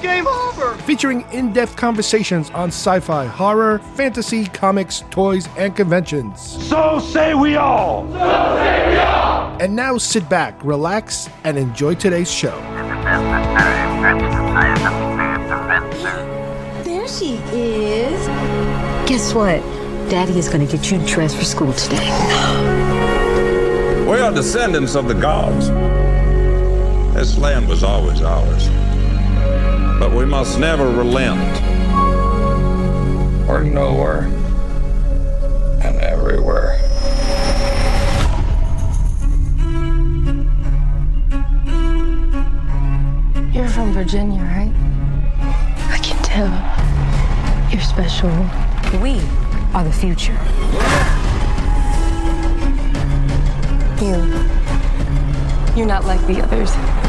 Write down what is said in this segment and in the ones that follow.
It's game over. featuring in depth conversations on sci fi, horror, fantasy, comics, toys, and conventions. So say we all. And now sit back, relax, and enjoy today's show. There she is. Guess what? Daddy is going to get you dressed for school today. We are descendants of the gods. This land was always ours. But we must never relent. We're nowhere and everywhere. You're from Virginia, right? I can tell. You're special. We are the future. You. You're not like the others.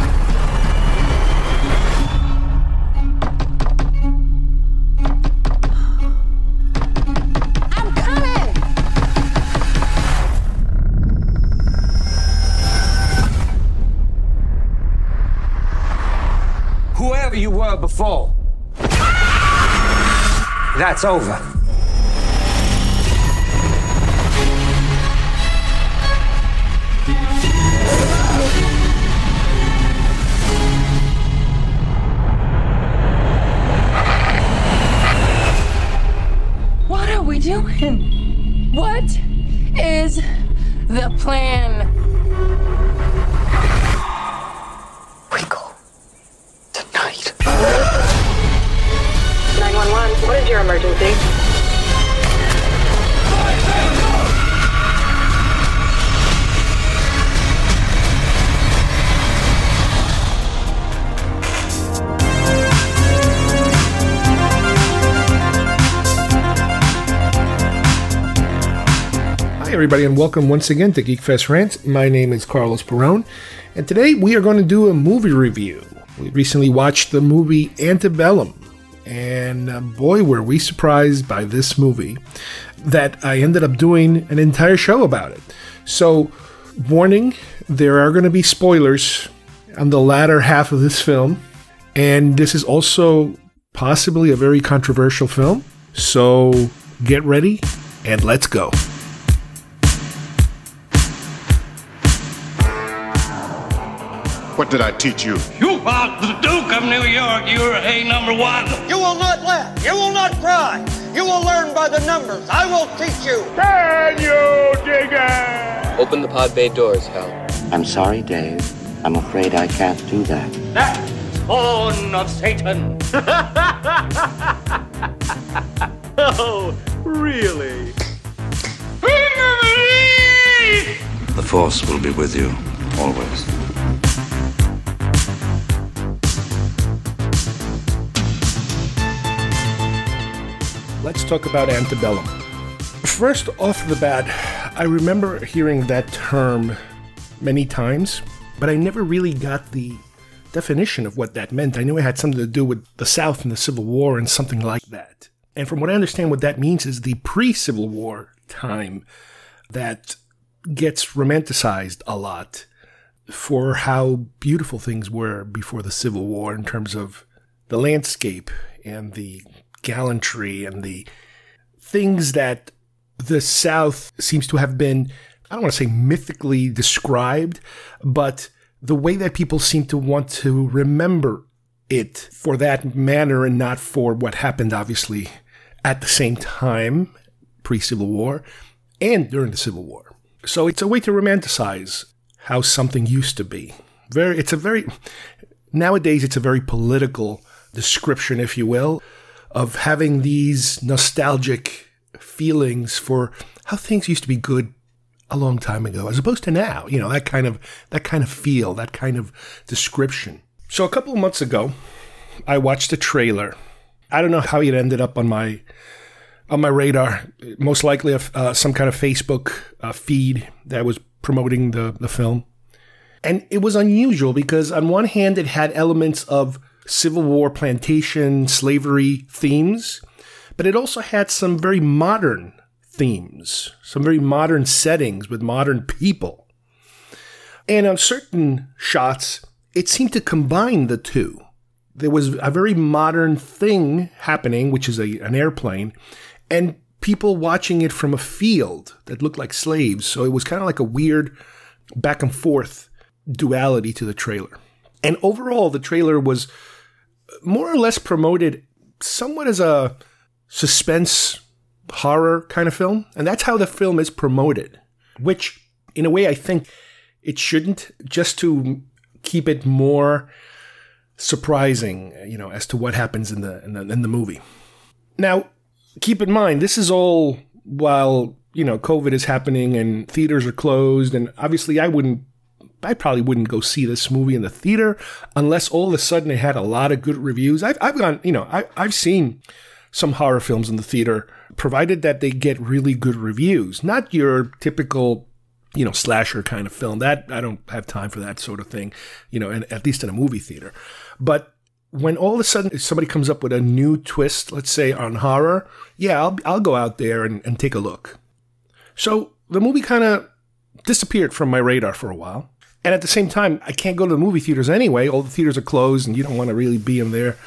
That's over. What are we doing? What is the plan? Everybody, and welcome once again to Geekfest Rant. My name is Carlos Perone, and today we are going to do a movie review. We recently watched the movie Antebellum, and uh, boy, were we surprised by this movie that I ended up doing an entire show about it. So, warning there are going to be spoilers on the latter half of this film, and this is also possibly a very controversial film. So, get ready and let's go. What did I teach you? You are the Duke of New York. You're a number one. You will not laugh. You will not cry. You will learn by the numbers. I will teach you. Can you dig it? Open the pod bay doors, Hal. I'm sorry, Dave. I'm afraid I can't do that. That horn of Satan. Oh, really? The Force will be with you always. Let's talk about antebellum. First off the bat, I remember hearing that term many times, but I never really got the definition of what that meant. I knew it had something to do with the South and the Civil War and something like that. And from what I understand, what that means is the pre Civil War time that gets romanticized a lot for how beautiful things were before the Civil War in terms of the landscape and the gallantry and the things that the South seems to have been, I don't want to say mythically described, but the way that people seem to want to remember it for that manner and not for what happened, obviously, at the same time, pre Civil War and during the Civil War. So it's a way to romanticize how something used to be. Very, it's a very, nowadays, it's a very political description, if you will, of having these nostalgic feelings for how things used to be good a long time ago as opposed to now you know that kind of that kind of feel that kind of description. So a couple of months ago i watched a trailer. I don't know how it ended up on my on my radar. Most likely uh, some kind of facebook uh, feed that was promoting the, the film. And it was unusual because, on one hand, it had elements of Civil War plantation slavery themes, but it also had some very modern themes, some very modern settings with modern people. And on certain shots, it seemed to combine the two. There was a very modern thing happening, which is a, an airplane, and people watching it from a field that looked like slaves. So it was kind of like a weird back and forth duality to the trailer. And overall, the trailer was more or less promoted somewhat as a suspense horror kind of film. And that's how the film is promoted, which, in a way, I think it shouldn't, just to keep it more surprising, you know, as to what happens in the in the, in the movie. Now, keep in mind, this is all while you know COVID is happening and theaters are closed, and obviously, I wouldn't. I probably wouldn't go see this movie in the theater unless all of a sudden it had a lot of good reviews. I've, I've gone, you know, I, I've seen some horror films in the theater, provided that they get really good reviews, not your typical you know, slasher kind of film. That I don't have time for that sort of thing, you know, and at least in a movie theater. But when all of a sudden somebody comes up with a new twist, let's say on horror, yeah, I'll I'll go out there and, and take a look. So the movie kind of disappeared from my radar for a while. And at the same time, I can't go to the movie theaters anyway. All the theaters are closed, and you don't want to really be in there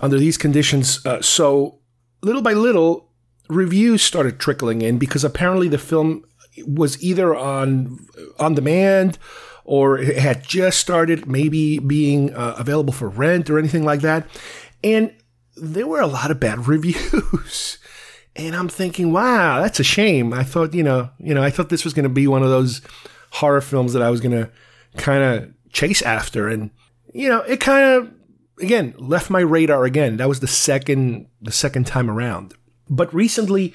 under these conditions. Uh, so little by little, reviews started trickling in because apparently the film was either on on demand or it had just started maybe being uh, available for rent or anything like that. And there were a lot of bad reviews. and I'm thinking, wow, that's a shame. I thought, you know, you know, I thought this was going to be one of those horror films that I was going to kind of chase after and you know, it kind of again left my radar again. That was the second the second time around. But recently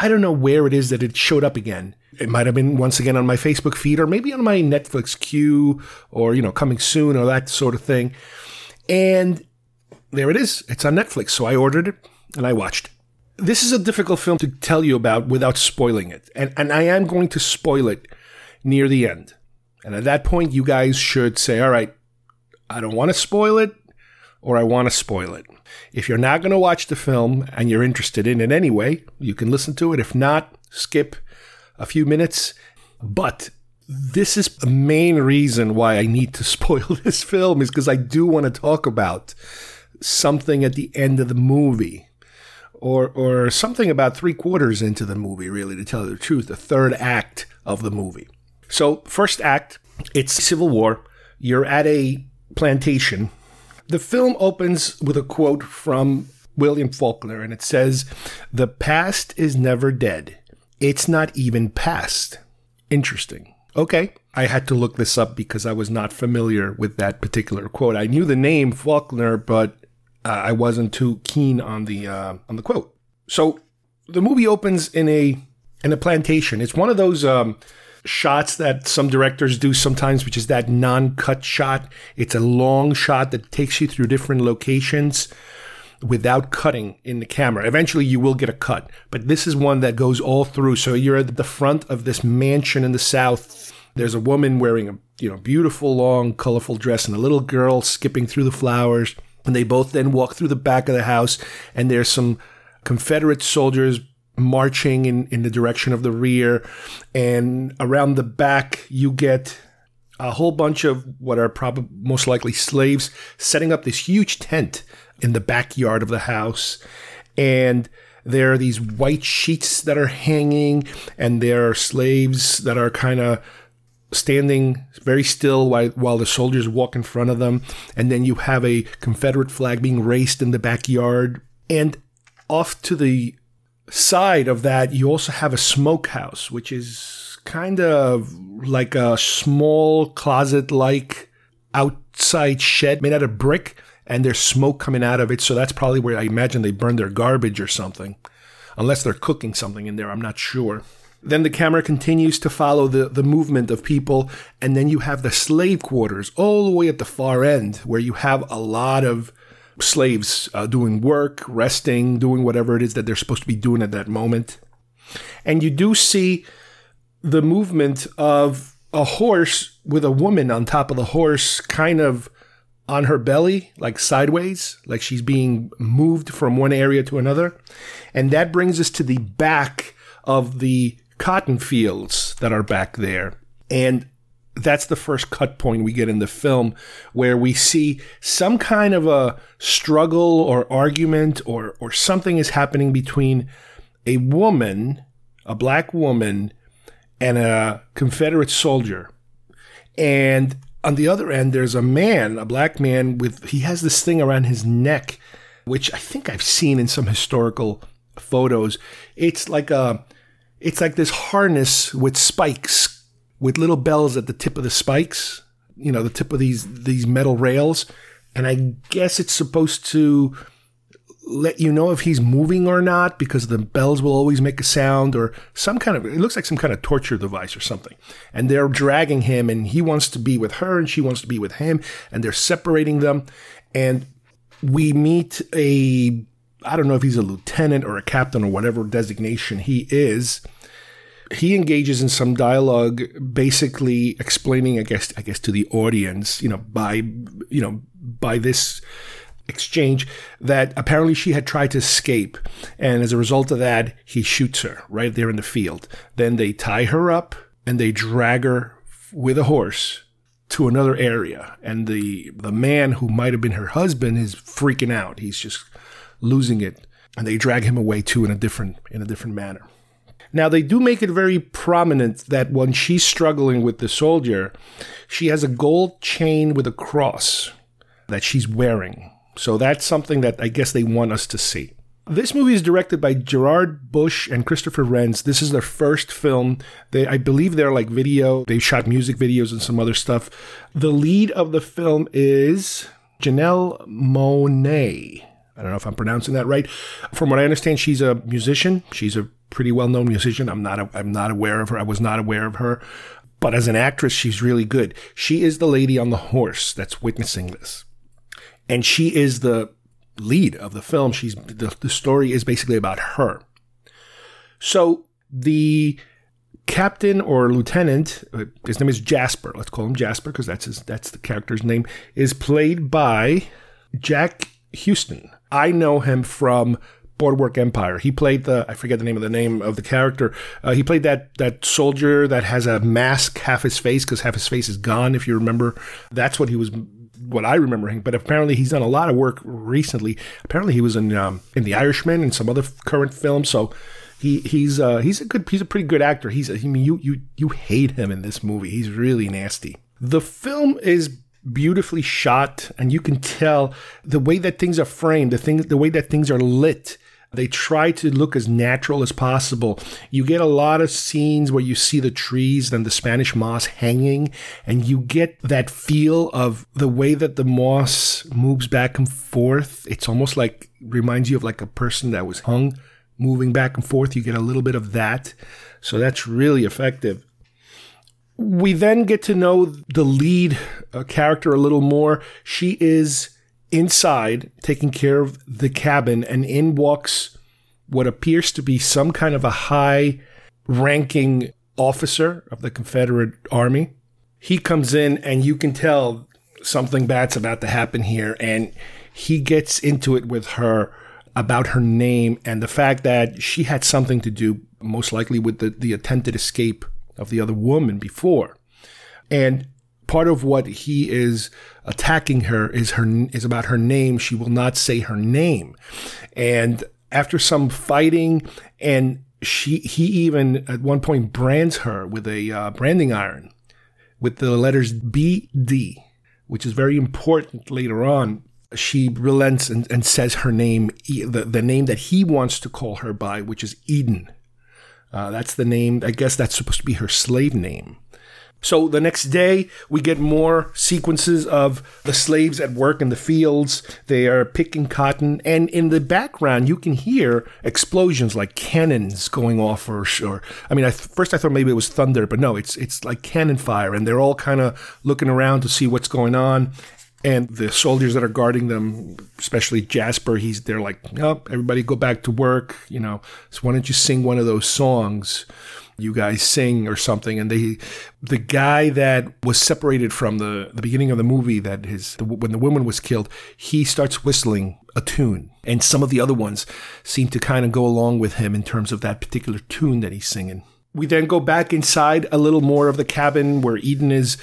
I don't know where it is that it showed up again. It might have been once again on my Facebook feed or maybe on my Netflix queue or, you know, coming soon or that sort of thing. And there it is. It's on Netflix. So I ordered it and I watched. This is a difficult film to tell you about without spoiling it. And, and I am going to spoil it near the end. And at that point, you guys should say, all right, I don't want to spoil it or I want to spoil it. If you're not going to watch the film and you're interested in it anyway, you can listen to it. If not, skip a few minutes. But this is the main reason why I need to spoil this film is because I do want to talk about something at the end of the movie. Or, or something about three quarters into the movie, really, to tell you the truth, the third act of the movie. So, first act, it's Civil War. You're at a plantation the film opens with a quote from William Faulkner, and it says, The past is never dead. It's not even past. Interesting. Okay. I had to look this up because I was not familiar with that particular quote. I knew the name Faulkner, but uh, I wasn't too keen on the uh, on the quote. So the movie opens in a in a plantation. It's one of those um, shots that some directors do sometimes, which is that non cut shot. It's a long shot that takes you through different locations without cutting in the camera. Eventually, you will get a cut, but this is one that goes all through. So you're at the front of this mansion in the south. There's a woman wearing a you know beautiful long colorful dress and a little girl skipping through the flowers and they both then walk through the back of the house and there's some confederate soldiers marching in, in the direction of the rear. And around the back, you get a whole bunch of what are probably most likely slaves setting up this huge tent in the backyard of the house. And there are these white sheets that are hanging, and there are slaves that are kind of standing very still while, while the soldiers walk in front of them. And then you have a Confederate flag being raised in the backyard. And off to the side of that, you also have a smokehouse, which is kind of like a small closet like outside shed made out of brick, and there's smoke coming out of it. So that's probably where I imagine they burn their garbage or something. Unless they're cooking something in there, I'm not sure. Then the camera continues to follow the, the movement of people, and then you have the slave quarters all the way at the far end, where you have a lot of slaves uh, doing work, resting, doing whatever it is that they're supposed to be doing at that moment. And you do see the movement of a horse with a woman on top of the horse, kind of on her belly, like sideways, like she's being moved from one area to another. And that brings us to the back of the cotton fields that are back there. And that's the first cut point we get in the film where we see some kind of a struggle or argument or, or something is happening between a woman, a black woman, and a Confederate soldier. And on the other end, there's a man, a black man with, he has this thing around his neck, which I think I've seen in some historical photos. It's like a, it's like this harness with spikes, with little bells at the tip of the spikes, you know, the tip of these, these metal rails. And I guess it's supposed to let you know if he's moving or not because the bells will always make a sound or some kind of it looks like some kind of torture device or something. And they're dragging him and he wants to be with her and she wants to be with him and they're separating them. And we meet a I don't know if he's a lieutenant or a captain or whatever designation he is he engages in some dialogue basically explaining i guess i guess to the audience you know by you know by this exchange that apparently she had tried to escape. And as a result of that, he shoots her right there in the field. Then they tie her up and they drag her with a horse to another area. And the, the man who might have been her husband is freaking out. He's just losing it. And they drag him away too in a different, in a different manner. Now, they do make it very prominent that when she's struggling with the soldier, she has a gold chain with a cross that she's wearing. So that's something that I guess they want us to see. This movie is directed by Gerard Bush and Christopher Renz. This is their first film. They, I believe they're like video. They shot music videos and some other stuff. The lead of the film is Janelle Monáe. I don't know if I'm pronouncing that right. From what I understand, she's a musician. She's a pretty well-known musician. I'm not. A, I'm not aware of her. I was not aware of her. But as an actress, she's really good. She is the lady on the horse that's witnessing this and she is the lead of the film. She's the, the story is basically about her. So the captain or lieutenant, uh, his name is Jasper. Let's call him Jasper because that's his that's the character's name. Is played by Jack Huston. I know him from Boardwalk Empire. He played the I forget the name of the name of the character. Uh, he played that that soldier that has a mask half his face because half his face is gone. If you remember, that's what he was what I remember him. But apparently, he's done a lot of work recently. Apparently, he was in um, in The Irishman and some other current films. So he he's uh, he's a good he's a pretty good actor. He's I mean you you you hate him in this movie. He's really nasty. The film is beautifully shot, and you can tell the way that things are framed, the thing the way that things are lit they try to look as natural as possible. You get a lot of scenes where you see the trees and the Spanish moss hanging, and you get that feel of the way that the moss moves back and forth. It's almost like reminds you of like a person that was hung moving back and forth. You get a little bit of that. So that's really effective. We then get to know the lead uh, character a little more. She is inside taking care of the cabin, and in walks what appears to be some kind of a high ranking officer of the Confederate Army. He comes in, and you can tell something bad's about to happen here, and he gets into it with her about her name and the fact that she had something to do, most likely, with the, the attempted escape of the other woman before. And part of what he is attacking her is her is about her name. She will not say her name, and after some fighting, and she he even at one point brands her with a uh, branding iron with the letters BD, which is very important later on. She relents and, and says her name, the, the name that he wants to call her by, which is Eden. Uh, that's the name, I guess that's supposed to be her slave name. So the next day, we get more sequences of the slaves at work in the fields. They are picking cotton, and in the background, you can hear explosions like cannons going off. Or, or I mean, I, first I thought maybe it was thunder, but no, it's it's like cannon fire, and they're all kind of looking around to see what's going on. And the soldiers that are guarding them, especially Jasper, he's they're like, "Oh, everybody go back to work." You know, so why don't you sing one of those songs? you guys sing or something. And they, the guy that was separated from the, the beginning of the movie that his, the, when the woman was killed, he starts whistling a tune. And some of the other ones seem to kind of go along with him in terms of that particular tune that he's singing. We then go back inside a little more of the cabin where Eden is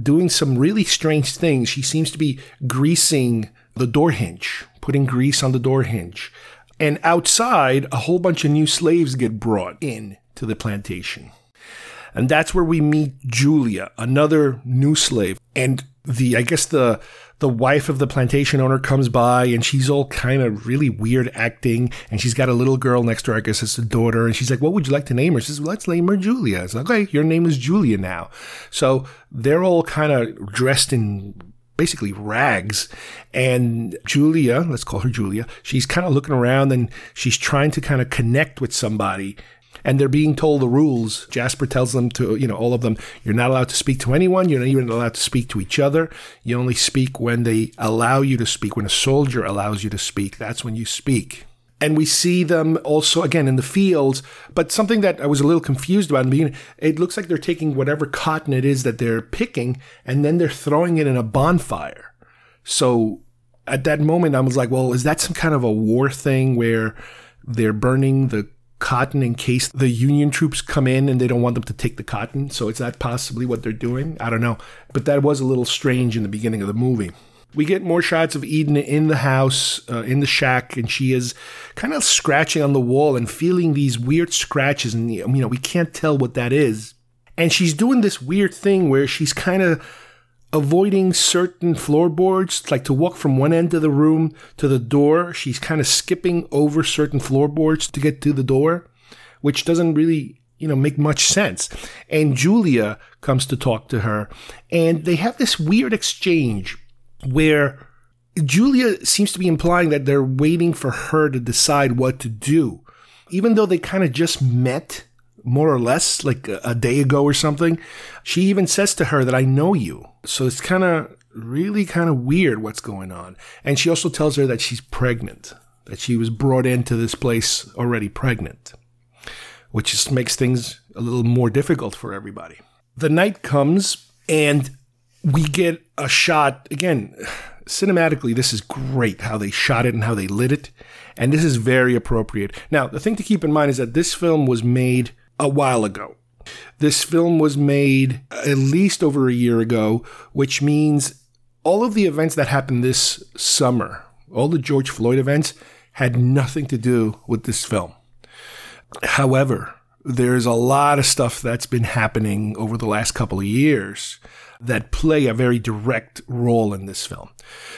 doing some really strange things. She seems to be greasing the door hinge, putting grease on the door hinge. And outside, a whole bunch of new slaves get brought in to the plantation. And that's where we meet Julia, another new slave. And the, I guess the, the wife of the plantation owner comes by and she's all kind of really weird acting. And she's got a little girl next to her. I guess it's a daughter. And she's like, what would you like to name her? She says, well, let's name her Julia. It's like, okay, your name is Julia now. So they're all kind of dressed in basically rags. And Julia, let's call her Julia, she's kind of looking around and she's trying to kind of connect with somebody. And they're being told the rules. Jasper tells them to, you know, all of them, you're not allowed to speak to anyone. You're not even allowed to speak to each other. You only speak when they allow you to speak. When a soldier allows you to speak, that's when you speak. And we see them also again in the fields. But something that I was a little confused about in the beginning, it looks like they're taking whatever cotton it is that they're picking and then they're throwing it in a bonfire. So at that moment, I was like, well, is that some kind of a war thing where they're burning the cotton in case the Union troops come in and they don't want them to take the cotton? So is that possibly what they're doing? I don't know. But that was a little strange in the beginning of the movie we get more shots of Eden in the house, uh, in the shack, and she is kind of scratching on the wall and feeling these weird scratches. And, you know, we can't tell what that is. And she's doing this weird thing where she's kind of avoiding certain floorboards, like to walk from one end of the room to the door. She's kind of skipping over certain floorboards to get to the door, which doesn't really you know, make much sense. And Julia comes to talk to her, and they have this weird exchange where Julia seems to be implying that they're waiting for her to decide what to do. Even though they kind of just met more or less like a, day ago or something, she even says to her that I know you. So it's kind of really kind of weird what's going on. And she also tells her that she's pregnant, that she was brought into this place already pregnant, which just makes things a little more difficult for everybody. The night comes and we get a shot again cinematically this is great how they shot it and how they lit it and this is very appropriate now the thing to keep in mind is that this film was made a while ago this film was made at least over a year ago which means all of the events that happened this summer all the george floyd events had nothing to do with this film however there's a lot of stuff that's been happening over the last couple of years that play a very direct role in this film.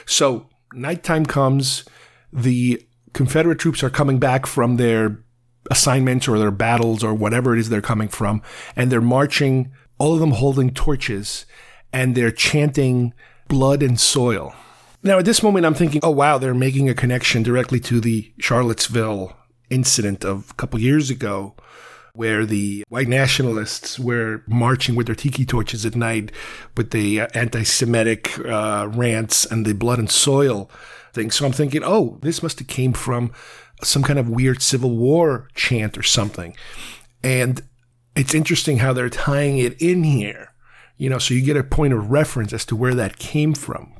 So, nighttime comes, the Confederate troops are coming back from their assignments or their battles or whatever it is they're coming from, and they're marching, all of them holding torches, and they're chanting blood and soil. Now, at this moment, I'm thinking, oh, wow, they're making a connection directly to the Charlottesville incident of a couple years ago where the white nationalists were marching with their tiki torches at night with the uh, anti Semitic uh, rants and the blood and soil thing. So I'm thinking, oh, this must have came from some kind of weird Civil War chant or something. And it's interesting how they're tying it in here, you know, so you get a point of reference as to where that came from.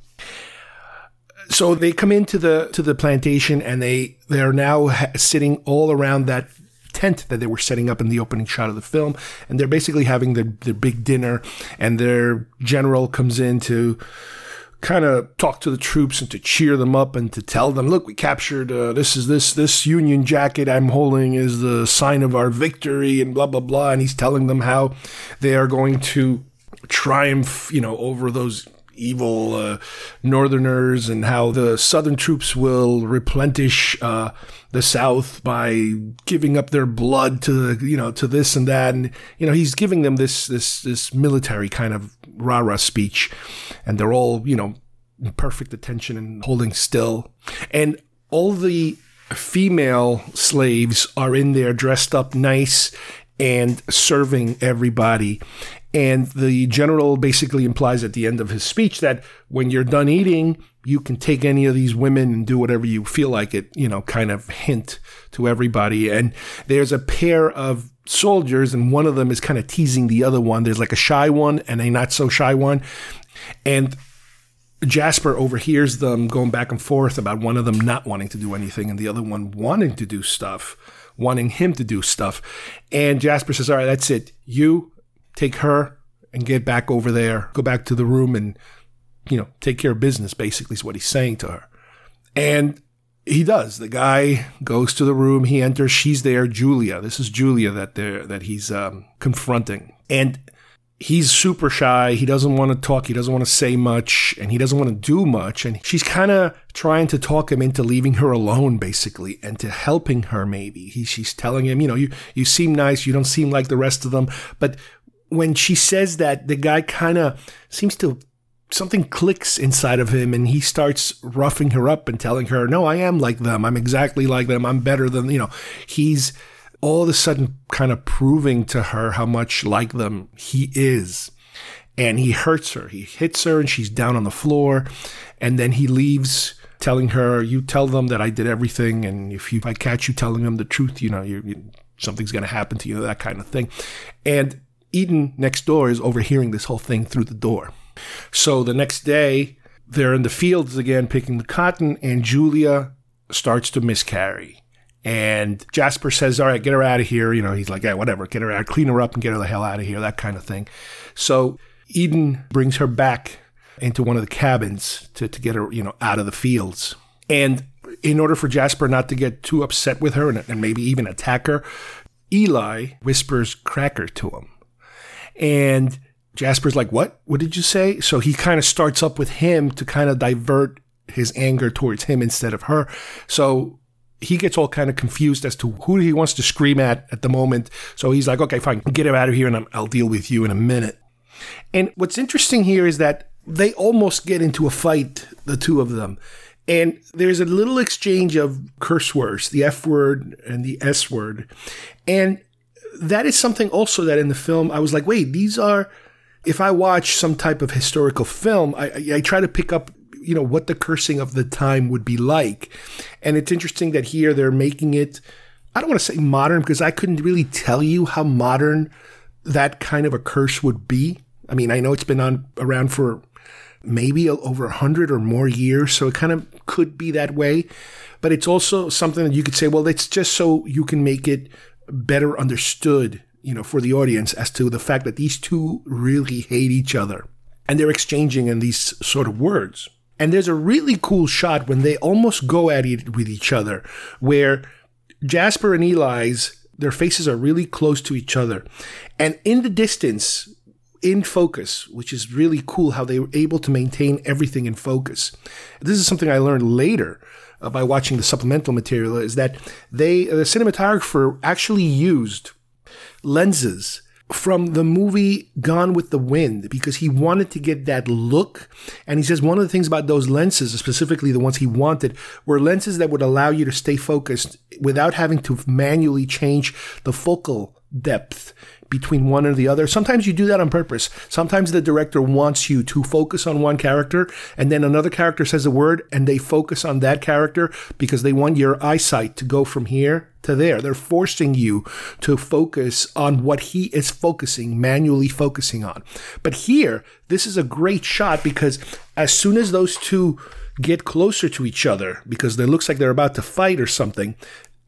So they come into the to the plantation and they they are now ha- sitting all around that tent that they were setting up in the opening shot of the film. And they're basically having their, their big dinner, and their general comes in to kind of talk to the troops and to cheer them up and to tell them, look, we captured uh, this is this this Union jacket I'm holding is the sign of our victory and blah blah blah. And he's telling them how they are going to triumph, you know, over those evil uh, Northerners and how the Southern troops will replenish uh, the South by giving up their blood to you know to this and that, and you know he's giving them this this this military kind of rah rah speech, and they're all you know in perfect attention and holding still, and all the female slaves are in there dressed up nice and serving everybody. And the general basically implies at the end of his speech that when you're done eating, you can take any of these women and do whatever you feel like it, you know, kind of hint to everybody. And there's a pair of soldiers, and one of them is kind of teasing the other one. There's like a shy one and a not so shy one. And Jasper overhears them going back and forth about one of them not wanting to do anything and the other one wanting to do stuff, wanting him to do stuff. And Jasper says, All right, that's it. You take her and get back over there, go back to the room and, you know, take care of business, basically, is what he's saying to her. And he does. The guy goes to the room. He enters. She's there. Julia. This is Julia that they that he's um, confronting, and he's super shy. He doesn't want to talk. He doesn't want to say much, and he doesn't want to do much. And she's kind of trying to talk him into leaving her alone, basically, and to helping her. Maybe he, she's telling him, you know, you you seem nice. You don't seem like the rest of them. But when she says that, the guy kind of seems to something clicks inside of him and he starts roughing her up and telling her, No, I am like them. I'm exactly like them. I'm better than, you know, he's all of a sudden kind of proving to her how much like them he is. And he hurts her. He hits her and she's down on the floor. And then he leaves telling her, You tell them that I did everything. And if, you, if I catch you telling them the truth, you know, you, you, something's going to happen to you, that kind of thing. And Eden next door is overhearing this whole thing through the door. So the next day, they're in the fields again picking the cotton, and Julia starts to miscarry. And Jasper says, All right, get her out of here. You know, he's like, Yeah, whatever, get her out, clean her up and get her the hell out of here, that kind of thing. So Eden brings her back into one of the cabins to, to get her, you know, out of the fields. And in order for Jasper not to get too upset with her and, and maybe even attack her, Eli whispers cracker to him. And Jasper's like, What? What did you say? So he kind of starts up with him to kind of divert his anger towards him instead of her. So he gets all kind of confused as to who he wants to scream at at the moment. So he's like, Okay, fine, get him out of here and I'll deal with you in a minute. And what's interesting here is that they almost get into a fight, the two of them. And there's a little exchange of curse words, the F word and the S word. And that is something also that in the film I was like, wait, these are if I watch some type of historical film, I, I, I try to pick up, you know, what the cursing of the time would be like. And it's interesting that here they're making it, I don't want to say modern because I couldn't really tell you how modern that kind of a curse would be. I mean, I know it's been on around for maybe over a hundred or more years, so it kind of could be that way. But it's also something that you could say, well, it's just so you can make it better understood you know, for the audience as to the fact that these two really hate each other and they're exchanging in these sort of words. And there's a really cool shot when they almost go at it with each other where Jasper and Eli's their faces are really close to each other. And in the distance, in focus, which is really cool how they were able to maintain everything in focus. This is something I learned later uh, by watching the supplemental material is that they, the cinematographer actually used lenses from the movie Gone with the Wind because he wanted to get that look. And he says one of the things about those lenses, specifically the ones he wanted, were lenses that would allow you to stay focused without having to manually change the focal depth between one and the other. Sometimes you do that on purpose. Sometimes the director wants you to focus on one character and then another character says a word and they focus on that character because they want your eyesight to go from here to there. They're forcing you to focus on what he is focusing, manually focusing on. But here, this is a great shot because as soon as those two get closer to each other because it looks like they're about to fight or something,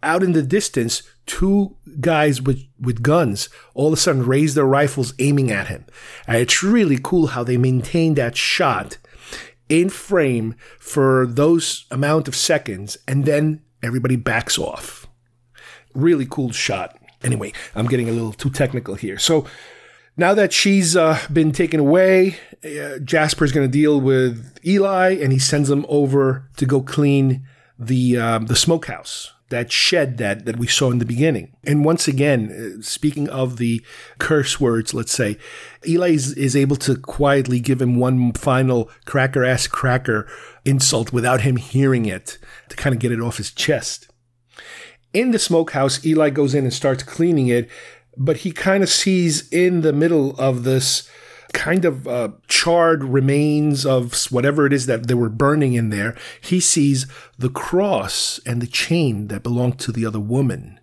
out in the distance, two guys with, with guns all of a sudden raise their rifles aiming at him. And it's really cool how they maintain that shot in frame for those amount of seconds and then everybody backs off. Really cool shot. Anyway, I'm getting a little too technical here. So now that she's uh, been taken away, uh, Jasper's going to deal with Eli and he sends him over to go clean the um, the smokehouse that shed that that we saw in the beginning. And once again, uh, speaking of the curse words, let's say, Eli is, is able to quietly give him one final cracker ass cracker insult without him hearing it to kind of get it off his chest. In the smokehouse, Eli goes in and starts cleaning it, but he kind of sees in the middle of this kind of uh, charred remains of whatever it is that they were burning in there, he sees the cross and the chain that belonged to the other woman.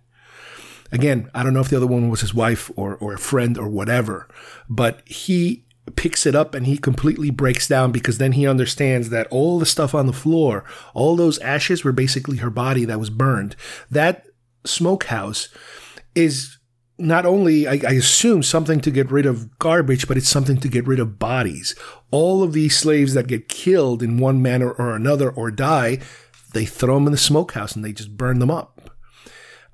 again, I don't know if the other woman was his wife or, or a friend or whatever, but he picks it up and he completely breaks down because then he understands that all the stuff on the floor, all those ashes were basically her body that was burned. That smokehouse is not only, I, I, assume, something to get rid of garbage, but it's something to get rid of bodies. All of these slaves that get killed in one manner or another or die, they throw them in the smokehouse and they just burn them up.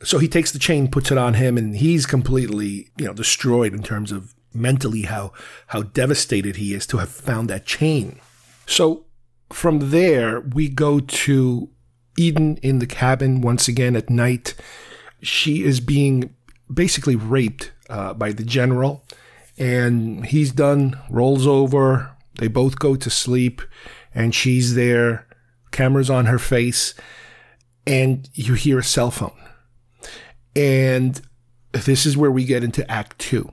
So he takes the chain, puts it on him, and he's completely, you know, destroyed in terms of mentally how how devastated he is to have found that chain. So from there we go to Eden in the cabin once again at night. She is being basically raped uh, by the general, and he's done. Rolls over. They both go to sleep, and she's there. Cameras on her face, and you hear a cell phone. And this is where we get into Act Two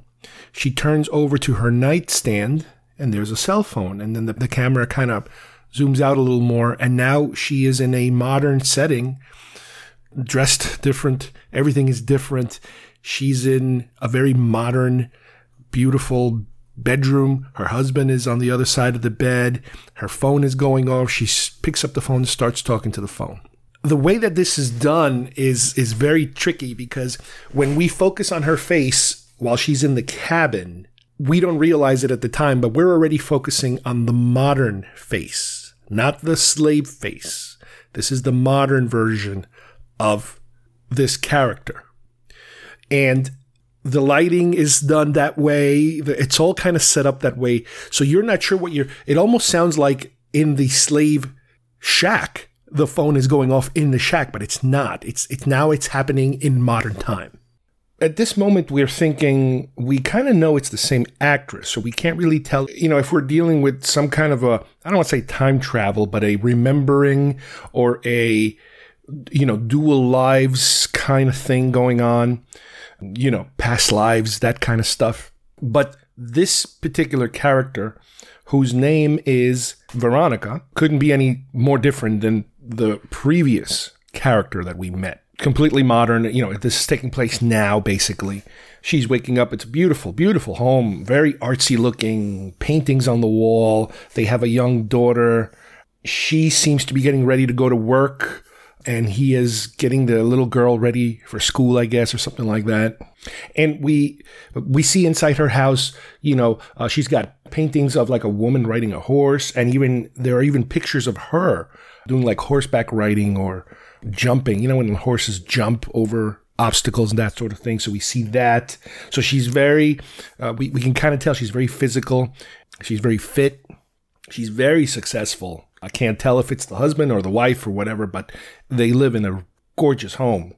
she turns over to her nightstand and there's a cell phone. And then the, the camera kind of zooms out a little more. And now she is in a modern setting, dressed different. Everything is different. She's in a very modern, beautiful bedroom. Her husband is on the other side of the bed. Her phone is going off. She picks up the phone and starts talking to the phone. The way that this is done is is very tricky because when we focus on her face, while she's in the cabin, we don't realize it at the time, but we're already focusing on the modern face, not the slave face. This is the modern version of this character. And the lighting is done that way. It's all kind of set up that way. So you're not sure what you're, it almost sounds like in the slave shack, the phone is going off in the shack, but it's not. It's, it's now it's happening in modern time at this moment we're thinking we kind of know it's the same actress so we can't really tell you know if we're dealing with some kind of a i don't want to say time travel but a remembering or a you know dual lives kind of thing going on you know past lives that kind of stuff but this particular character whose name is veronica couldn't be any more different than the previous character that we met completely modern. You know, this is taking place now, basically. She's waking up. It's a beautiful, beautiful home, very artsy looking, paintings on the wall. They have a young daughter. She seems to be getting ready to go to work, and he is getting the little girl ready for school, I guess, or something like that. And we we see inside her house, you know, uh, she's got paintings of like a woman riding a horse, and even there are even pictures of her doing like horseback riding or jumping. You know, when horses jump over obstacles and that sort of thing. So we see that. So she's very, uh, we, we can kind of tell she's very physical. She's very fit. She's very successful. I can't tell if it's the husband or the wife or whatever, but they live in a gorgeous home.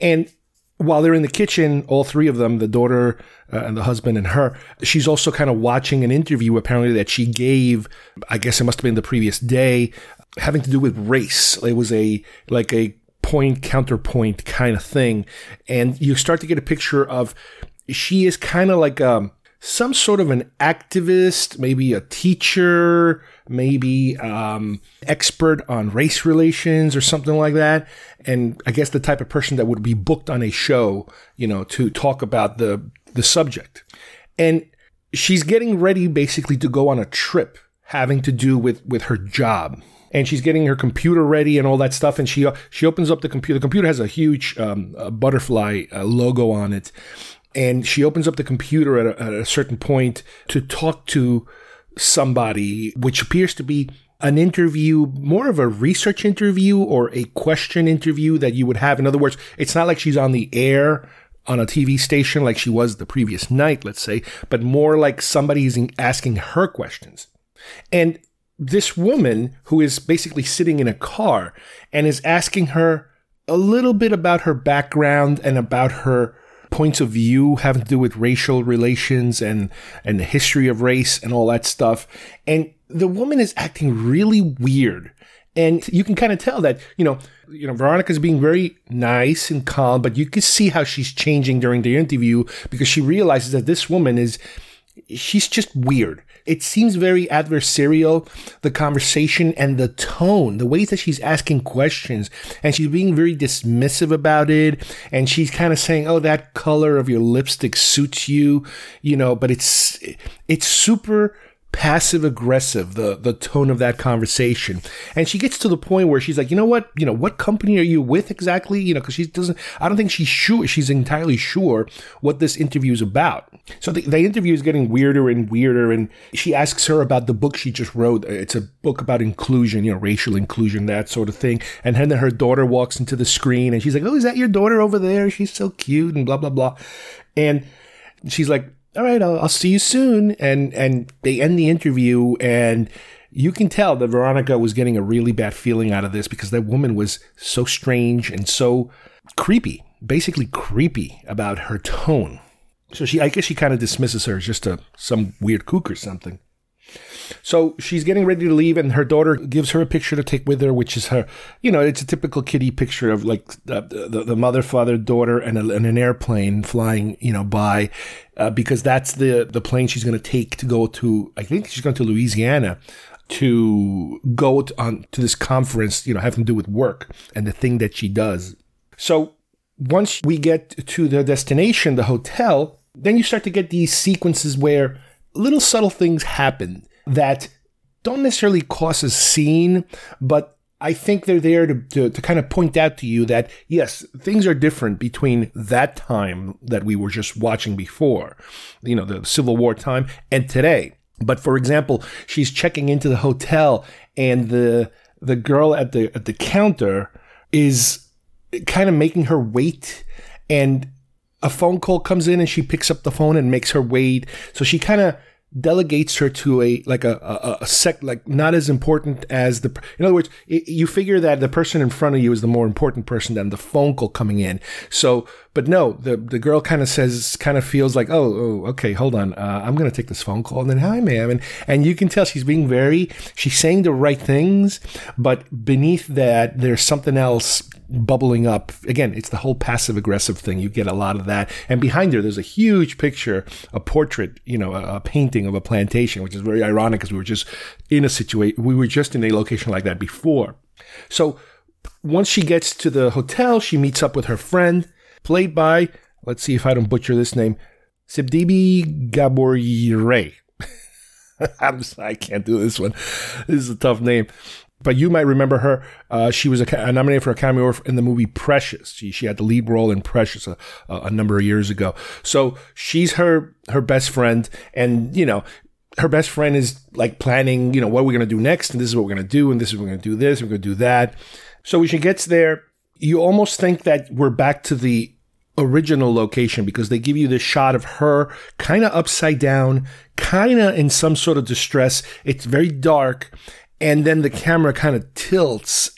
And while they're in the kitchen, all three of them, the daughter uh, and the husband and her, she's also kind of watching an interview apparently that she gave, I guess it must have been the previous day, having to do with race. It was a like a point counterpoint kind of thing, and you start to get a picture of she is kind of like um, some sort of an activist, maybe a teacher, maybe um, expert on race relations or something like that. And I guess the type of person that would be booked on a show, you know, to talk about the the subject. And she's getting ready basically to go on a trip having to do with with her job and she's getting her computer ready and all that stuff. And she she opens up the computer. The computer has a huge um, a butterfly uh, logo on it, and she opens up the computer at a, at a certain point to talk to somebody, which appears to be an interview, more of a research interview or a question interview that you would have. In other words, it's not like she's on the air on a TV station like she was the previous night, let's say, but more like somebody's asking her questions. And this woman who is basically sitting in a car and is asking her a little bit about her background and about her points of view having to do with racial relations and and the history of race and all that stuff. And the woman is acting really weird. And you can kind of tell that you know you know veronica's being very nice and calm but you can see how she's changing during the interview because she realizes that this woman is she's just weird it seems very adversarial, the conversation and the tone, the ways that she's asking questions, and she's being very dismissive about it. And she's kind of saying, Oh, that color of your lipstick suits you, you know, but it's, it's super passive aggressive the the tone of that conversation. And she gets to the point where she's like you know what? You know what company are you with exactly? You know because she doesn't i don't think she's sure she's entirely sure what this interview is about. So the, the interview is getting weirder and weirder and she asks her about the book she just wrote. It's a book about inclusion you know racial inclusion that sort of thing. And then her daughter walks into the screen and she's like oh is that your daughter over there? She's so cute and blah blah blah. And she's like all right, I'll, I'll see you soon. And, and they end the interview and you can tell that Veronica was getting a really bad feeling out of this because that woman was so strange and so creepy, basically creepy about her tone. So she, I guess she kind of dismisses her as just a, some weird kook or something. So she's getting ready to leave, and her daughter gives her a picture to take with her, which is her, you know, it's a typical kitty picture of like the, the, the mother, father, daughter, and, a, and, an airplane flying, you know, by, uh, because that's the, the plane she's going to take to go to, I think she's going to Louisiana to go to, on to this conference, you know, having to do with work and the thing that she does. So once we get to the destination, the hotel, then you start to get these sequences where little subtle things happen that don't necessarily cause a scene, but I think they're there to, to, to, kind of point out to you that, yes, things are different between that time that we were just watching before, you know, the Civil War time, and today. But for example, she's checking into the hotel and the, the girl at the, at the counter is kind of making her wait and a phone call comes in and she picks up the phone and makes her wait. So she kind of delegates her to a like a, a, a sec like not as important as the in other words it, you figure that the person in front of you is the more important person than the phone call coming in so but no the the girl kind of says kind of feels like oh, oh okay hold on uh, i'm gonna take this phone call and then hi ma'am and and you can tell she's being very she's saying the right things but beneath that there's something else bubbling up. Again, it's the whole passive aggressive thing. You get a lot of that. And behind her, there's a huge picture, a portrait, you know, a, a painting of a plantation, which is very ironic because we were just in a situation, we were just in a location like that before. So once she gets to the hotel, she meets up with her friend, played by, let's see if I don't butcher this name, Sibdibi Gabourye. I'm I can't do this one. This is a tough name but you might remember her. Uh, she was a, a nominated for a cameo in the movie Precious. She, she had the lead role in Precious a, a, number of years ago. So she's her her best friend, and you know her best friend is like planning. You know what we're gonna do next, and this is what we're gonna do, and this is what we're gonna do this, and we're gonna do that. So when she gets there, you almost think that we're back to the original location because they give you this shot of her kind of upside down, kind of in some sort of distress. It's very dark and then the camera kind of tilts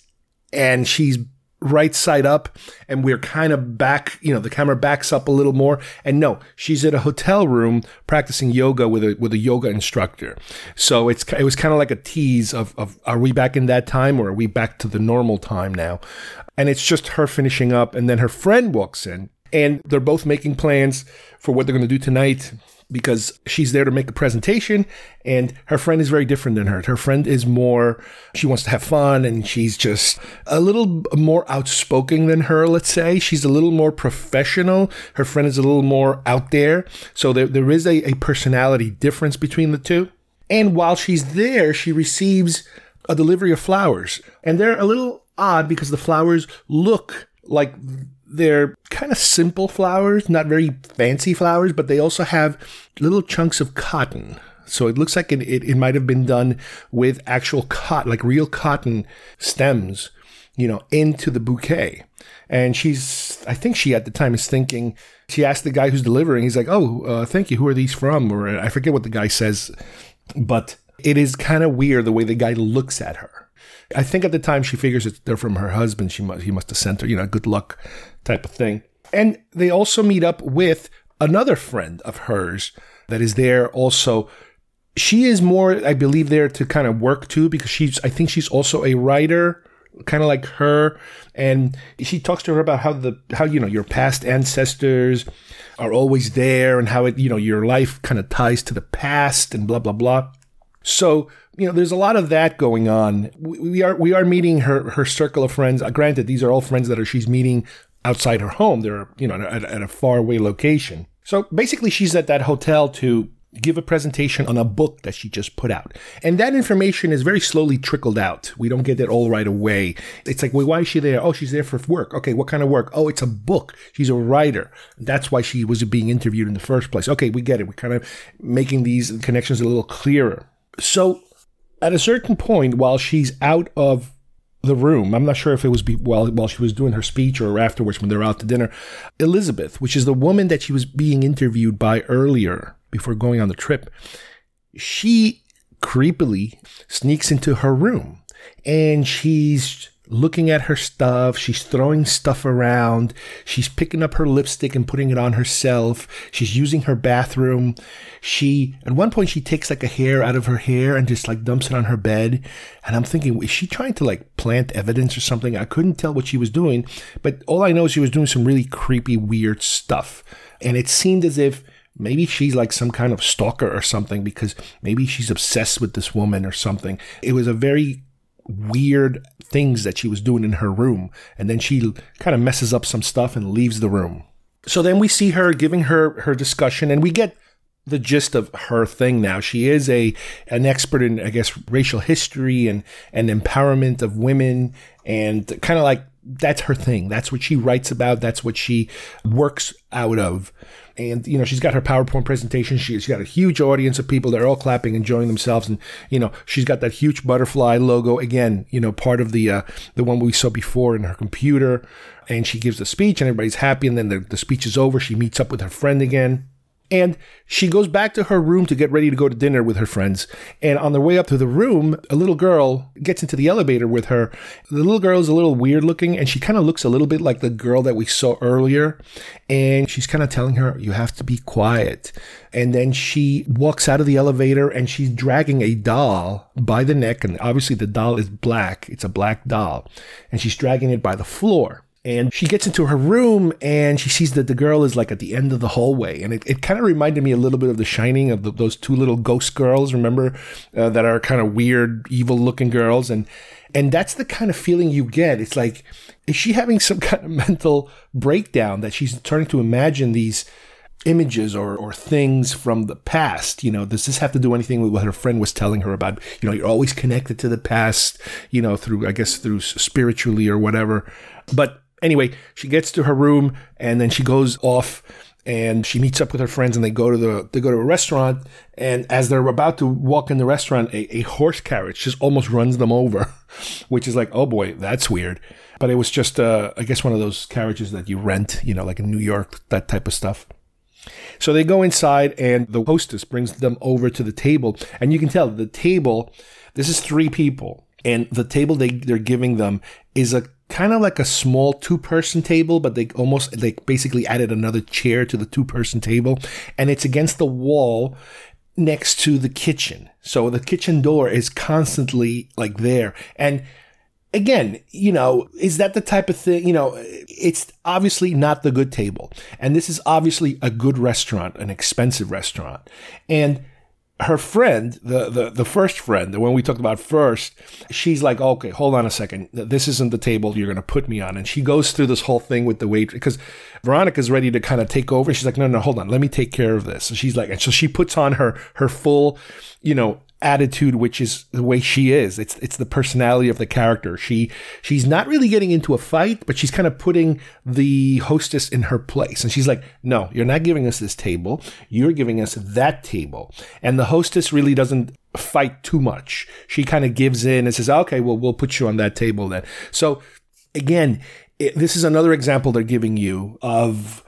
and she's right side up and we're kind of back you know the camera backs up a little more. And no she's at a hotel room practicing yoga with a with a yoga instructor. So it's it was kind of like a tease of of are we back in that time or are we back to the normal time now? And it's just her finishing up and then her friend walks in and they're both making plans for what they're going to do tonight because she's there to make a presentation and her friend is very different than her. Her friend is more, she wants to have fun and she's just a little more outspoken than her, let's say. She's a little more professional. Her friend is a little more out there. So there, there is a, a personality difference between the two. And while she's there, she receives a delivery of flowers. And they're a little odd because the flowers look like they're kind of simple flowers, not very fancy flowers, but they also have little chunks of cotton. So it looks like it, it, it might have been done with actual cotton, like real cotton stems, you know, into the bouquet. And she's, I think she at the time is thinking, she asked the guy who's delivering, he's like, oh, uh, thank you. Who are these from? Or I forget what the guy says, but it is kind of weird the way the guy looks at her. I think at the time she figures it's they're from her husband. She must he must have sent her, you know, good luck type of thing. And they also meet up with another friend of hers that is there also. She is more, I believe, there to kind of work too because she's. I think she's also a writer, kind of like her, and she talks to her about how the how you know your past ancestors are always there and how it you know your life kind of ties to the past and blah blah blah. So, you know, there's a lot of that going on. We, are we are meeting her her circle of friends. Uh, granted, these are all friends that are she's meeting outside her home. They're you know at, at a far away location. So basically, she's at that hotel to give a presentation on a book that she just put out. And that information is very slowly trickled out. We don't get it all right away. It's like, well, why is she there? Oh, she's there for work. Okay, what kind of work? Oh, it's a book. She's a writer. That's why she was being interviewed in the first place. Okay, we get it. We're kind of making these connections a little clearer. So at a certain point, while she's out of the room. I'm not sure if it was be, while while she was doing her speech or afterwards when they're out to dinner. Elizabeth, which is the woman that she was being interviewed by earlier before going on the trip, she creepily sneaks into her room and she's looking at her stuff. She's throwing stuff around. She's picking up her lipstick and putting it on herself. She's using her bathroom. She, at one point, she takes like a hair out of her hair and just like dumps it on her bed. And I'm thinking, is she trying to like plant evidence or something? I couldn't tell what she was doing, but all I know is she was doing some really creepy, weird stuff. And it seemed as if maybe she's like some kind of stalker or something because maybe she's obsessed with this woman or something. It was a very weird things that she was doing in her room. And then she kind of messes up some stuff and leaves the room. So then we see her giving her her discussion and we get the gist of her thing now. She is a an expert in I guess racial history and and empowerment of women and kind of like that's her thing. That's what she writes about. That's what she works out of. And, you know, she's got her PowerPoint presentation. She, she's got a huge audience of people. They're all clapping, enjoying themselves. And, you know, she's got that huge butterfly logo. Again, you know, part of the, uh, the one we saw before in her computer. And she gives the speech and everybody's happy. And then the, the speech is over. She meets up with her friend again. And she goes back to her room to get ready to go to dinner with her friends. And on their way up to the room, a little girl gets into the elevator with her. The little girl is a little weird looking and she kind of looks a little bit like the girl that we saw earlier. And she's kind of telling her, you have to be quiet. And then she walks out of the elevator and she's dragging a doll by the neck. And obviously the doll is black. It's a black doll. And she's dragging it by the floor. And she gets into her room and she sees that the girl is like at the end of the hallway. And it, it kind of reminded me a little bit of The Shining, of the, those two little ghost girls, remember, uh, that are kind of weird, evil looking girls. And, and that's the kind of feeling you get. It's like, is she having some kind of mental breakdown that she's starting to imagine these images or, or things from the past. You know, does this have to do anything with what her friend was telling her about? You know, you're always connected to the past, you know, through, I guess, through spiritually or whatever. But Anyway, she gets to her room and then she goes off and she meets up with her friends and they go to the they go to a restaurant. And as they're about to walk in the restaurant a, a horse carriage just almost runs them over which is like oh boy that's weird. But it was just uh, i guess one of those carriages that you rent you know like in new york that type of stuff. So they go inside and the hostess brings them over to the table. And you can tell the table this is three people. And the table they, they're giving them is a kind of like a small two person table, but they almost like basically added another chair to the two person table. And it's against the wall next to the kitchen. So the kitchen door is constantly like there. And again, you know, is that the type of thing, you know, it's obviously not the good table. And this is obviously a good restaurant, an expensive restaurant. And her friend, the, the, the first friend, the one we talked about first, she's like, okay, hold on a second. This isn't the table you're going to put me on. And she goes through this whole thing with the waitress because Veronica's ready to kind of take over. She's like, no, no, hold on. Let me take care of this. And she's like, and so she puts on her, her full, you know, attitude, which is the way she is. It's it's the personality of the character. She she's not really getting into a fight, but she's kind of putting the hostess in her place. And she's like, "No, you're not giving us this table. You're giving us that table." And the hostess really doesn't fight too much. She kind of gives in and says, "Okay, well, we'll put you on that table then." So again, it, this is another example they're giving you of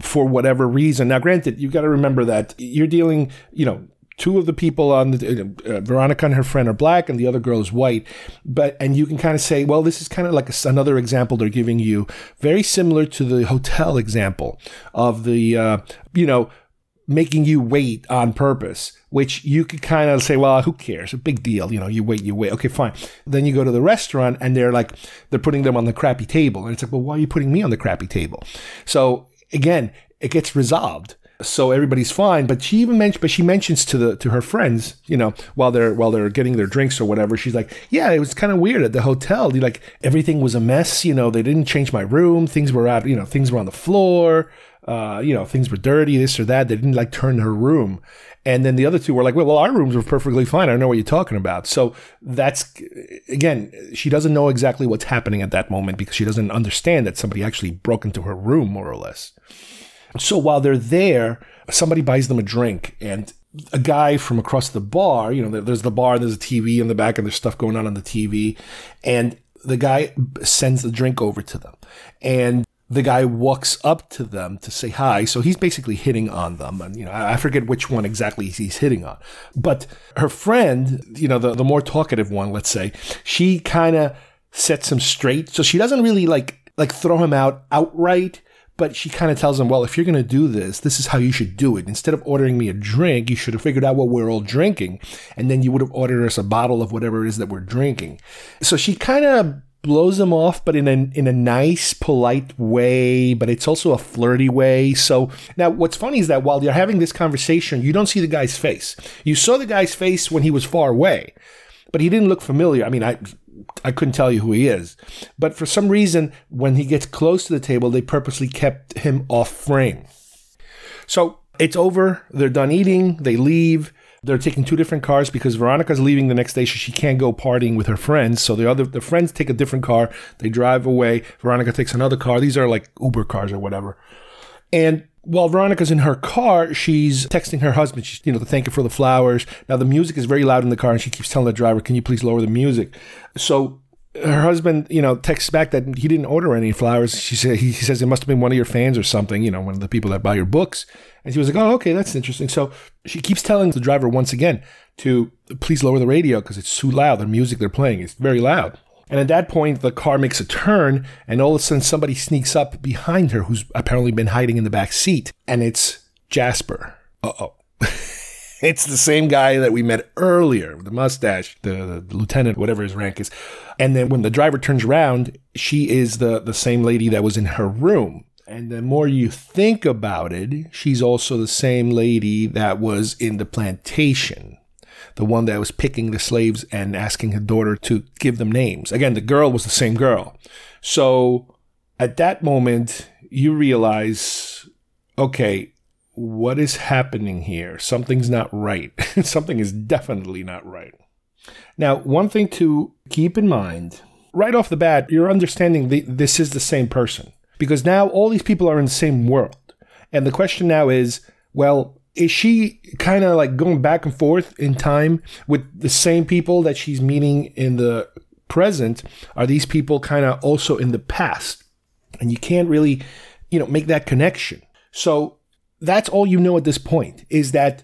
for whatever reason. Now, granted, you've got to remember that you're dealing, you know, two of the people on the uh, Veronica and her friend are black and the other girl is white. But and you can kind of say well this is kind of like a, another example they're giving you very similar to the hotel example of the uh, you know making you wait on purpose which you could kind of say well who cares? A big deal you know you wait you wait. Okay fine. Then you go to the restaurant and they're like they're putting them on the crappy table. And it's like well why are you putting me on the crappy table? So again it gets resolved so everybody's fine. But she even mentioned, but she mentions to the to her friends, you know, while they're while they're getting their drinks or whatever. She's like, "Yeah, it was kind of weird at the hotel. Like everything was a mess. You know, they didn't change my room. Things were out. You know, things were on the floor. Uh, you know, things were dirty. This or that. They didn't like turn her room." And then the other two were like, well, well, our rooms were perfectly fine. I don't know what you're talking about. So that's, again, she doesn't know exactly what's happening at that moment because she doesn't understand that somebody actually broke into her room, more or less. So while they're there, somebody buys them a drink and a guy from across the bar, you know, there's the bar, there's a TV in the back, and there's stuff going on on the TV. And the guy sends the drink over to them. And the guy walks up to them to say hi. So he's basically hitting on them. And, you know, I forget which one exactly he's hitting on. But her friend, you know, the, the more talkative one, let's say, she kind of sets him straight. So she doesn't really like, like throw him out outright. But she kind of tells him, well, if you're going to do this, this is how you should do it. Instead of ordering me a drink, you should have figured out what we're all drinking. And then you would have ordered us a bottle of whatever it is that we're drinking. So she kind of blows him off, but in a in a nice, polite way. But it's also a flirty way. So now, what's funny is that while you're having this conversation, you don't see the guy's face. You saw the guy's face when he was far away, but he didn't look familiar. I mean, I I couldn't tell you who he is, but for some reason, when he gets close to the table, they purposely kept him off frame. So it's over. They're done eating. They leave. They're taking two different cars because Veronica's leaving the next day, so she can't go partying with her friends. So the other the friends take a different car. They drive away. Veronica takes another car. These are like Uber cars or whatever. And while Veronica's in her car, she's texting her husband, she's, you know, to thank him for the flowers. Now the music is very loud in the car, and she keeps telling the driver, "Can you please lower the music?" So her husband, you know, texts back that he didn't order any flowers. She said he says it must have been one of your fans or something, you know, one of the people that buy your books. And she was like, "Oh, okay, that's interesting." So she keeps telling the driver once again to please lower the radio because it's too loud. The music they're playing is very loud. And at that point, the car makes a turn, and all of a sudden, somebody sneaks up behind her, who's apparently been hiding in the back seat, and it's Jasper. Uh oh. It's the same guy that we met earlier, the mustache, the, the, lieutenant, whatever his rank is. And then when the driver turns around, she is the, the same lady that was in her room. And the more you think about it, she's also the same lady that was in the plantation. The one that was picking the slaves and asking her daughter to give them names. Again, the girl was the same girl. So at that moment, you realize, okay, what is happening here? Something's not right. Something is definitely not right. Now, one thing to keep in mind right off the bat, you're understanding the, this is the same person because now all these people are in the same world. And the question now is well, is she kind of like going back and forth in time with the same people that she's meeting in the present? Are these people kind of also in the past? And you can't really, you know, make that connection. So that's all you know at this point is that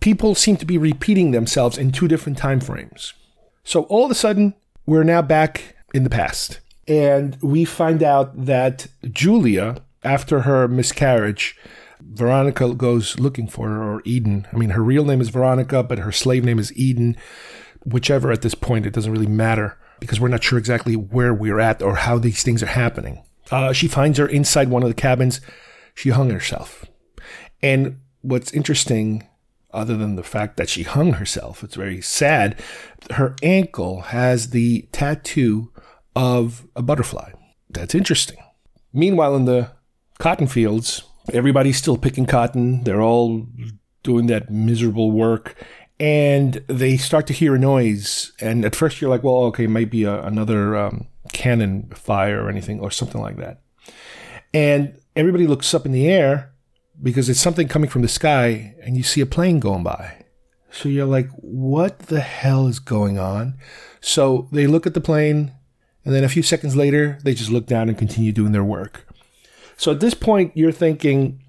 people seem to be repeating themselves in two different time frames. So all of a sudden, we're now back in the past. And we find out that Julia, after her miscarriage, Veronica goes looking for her, or Eden. I mean, her real name is Veronica, but her slave name is Eden. Whichever at this point, it doesn't really matter because we're not sure exactly where we're at or how these things are happening. Uh, she finds her inside one of the cabins. She hung herself. And what's interesting, other than the fact that she hung herself, it's very sad, her ankle has the tattoo of a butterfly. That's interesting. Meanwhile, in the cotton fields, everybody's still picking cotton. They're all doing that miserable work. And they start to hear a noise. And at first, you're like, well, okay, it might be a, another um, cannon fire or anything or something like that. And everybody looks up in the air because it's something coming from the sky and you see a plane going by. So you're like, what the hell is going on? So they look at the plane and then a few seconds later, they just look down and continue doing their work. So at this point, you're thinking,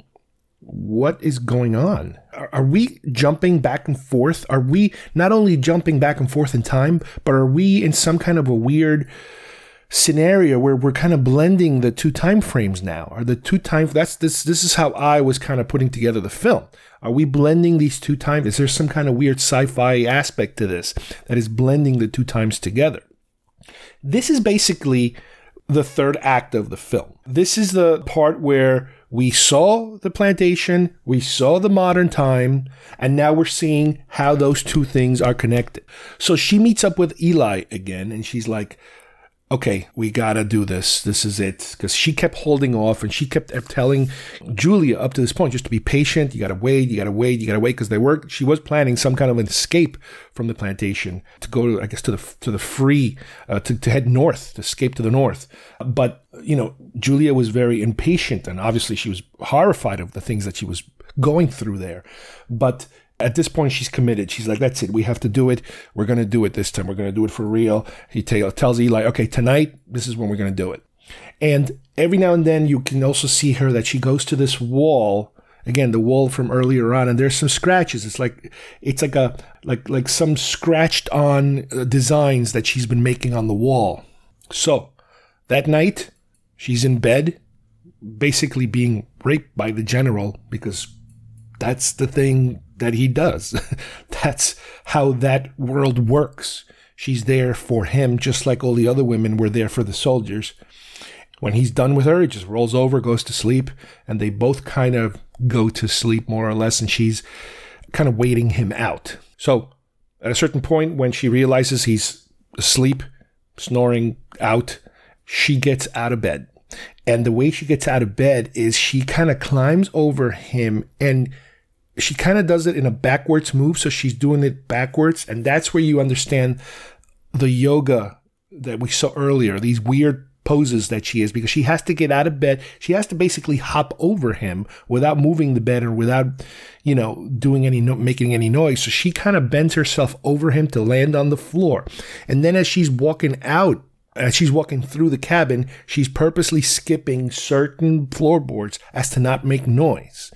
what is going on? Are, are, we jumping back and forth? Are we not only jumping back and forth in time, but are we in some kind of a weird scenario where we're kind of blending the two time frames now are the two time that's this this is how i was kind of putting together the film are we blending these two times is there some kind of weird sci-fi aspect to this that is blending the two times together this is basically the third act of the film. This is the part where we saw the plantation, we saw the modern time, and now we're seeing how those two things are connected. So she meets up with Eli again, and she's like, okay, we gotta do this. This is it. Because she kept holding off and she kept telling Julia up to this point just to be patient. You gotta wait, you gotta wait, you gotta wait. Because they were, she was planning some kind of an escape from the plantation to go, to, I guess, to the, to the free, uh, to, to head north, to escape to the north. But, you know, Julia was very impatient and obviously she was horrified of the things that she was going through there. But at this point, she's committed. She's like, that's it. We have to do it. We're going to do it this time. We're going to do it for real. He t- tells Eli, okay, tonight, this is when we're going to do it. And every now and then, you can also see her that she goes to this wall again the wall from earlier on and there's some scratches it's like it's like a like like some scratched on uh, designs that she's been making on the wall so that night she's in bed basically being raped by the general because that's the thing that he does. That's how that world works. She's there for him, just like all the other women were there for the soldiers. When he's done with her, he just rolls over, goes to sleep, and they both kind of go to sleep more or less, and she's kind of waiting him out. So, at a certain point, when she realizes he's asleep, snoring out, she gets out of bed. And the way she gets out of bed is she kind of climbs over him and she kind of does it in a backwards move. So she's doing it backwards. And that's where you understand the yoga that we saw earlier, these weird poses that she is, because she has to get out of bed. She has to basically hop over him without moving the bed or without, you know, doing any, no- making any noise. So she kind of bends herself over him to land on the floor. And then as she's walking out, as she's walking through the cabin, she's purposely skipping certain floorboards as to not make noise.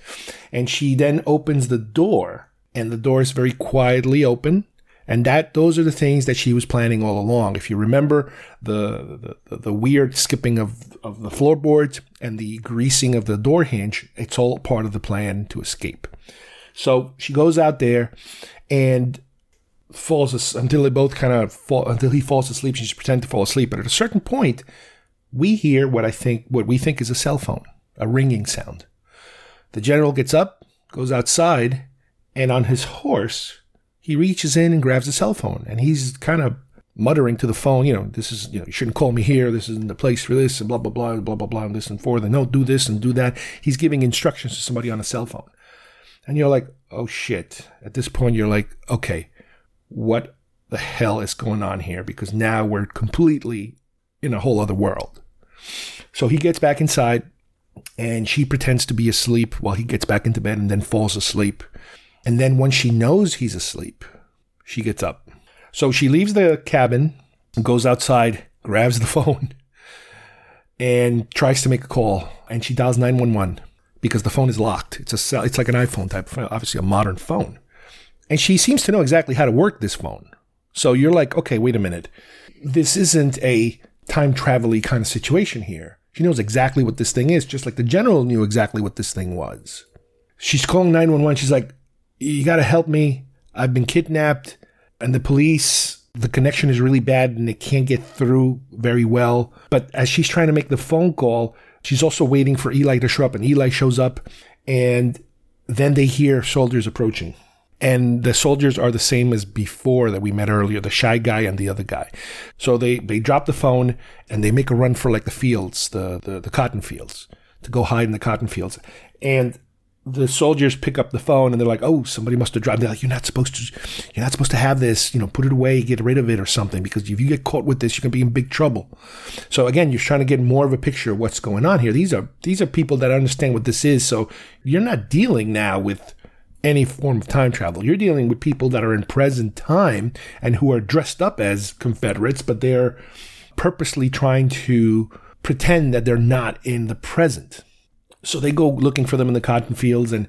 And she then opens the door, and the door is very quietly open. And that those are the things that she was planning all along. If you remember the the, the weird skipping of, of the floorboards and the greasing of the door hinge, it's all part of the plan to escape. So she goes out there and falls until they both kind of fall until he falls asleep. She's pretending to fall asleep, but at a certain point, we hear what I think what we think is a cell phone, a ringing sound. The general gets up, goes outside, and on his horse, he reaches in and grabs a cell phone, and he's kind of muttering to the phone, you know, this is, you know, you shouldn't call me here. This isn't the place for this, and blah blah blah, blah blah blah, and this and for then no, do this and do that. He's giving instructions to somebody on a cell phone, and you're like, oh shit. At this point, you're like, okay, what the hell is going on here because now we're completely in a whole other world. So he gets back inside and she pretends to be asleep while he gets back into bed and then falls asleep. And then once she knows he's asleep, she gets up. So she leaves the cabin, goes outside, grabs the phone, and tries to make a call. And she dials 911 because the phone is locked. It's a cell, it's like an iPhone type, obviously a modern phone. And she seems to know exactly how to work this phone. So you're like, okay, wait a minute. This isn't a time travel kind of situation here. She knows exactly what this thing is, just like the general knew exactly what this thing was. She's calling 911. She's like, you got to help me. I've been kidnapped, and the police, the connection is really bad, and they can't get through very well. But as she's trying to make the phone call, she's also waiting for Eli to show up, and Eli shows up, and then they hear soldiers approaching and the soldiers are the same as before that we met earlier the shy guy and the other guy so they they drop the phone and they make a run for like the fields the the, the cotton fields to go hide in the cotton fields and the soldiers pick up the phone and they're like, "Oh, somebody must have dropped." They're like, "You're not supposed to. You're not supposed to have this. You know, put it away, get rid of it, or something. Because if you get caught with this, you're gonna be in big trouble." So again, you're trying to get more of a picture of what's going on here. These are these are people that understand what this is. So you're not dealing now with any form of time travel. You're dealing with people that are in present time and who are dressed up as Confederates, but they're purposely trying to pretend that they're not in the present. So they go looking for them in the cotton fields and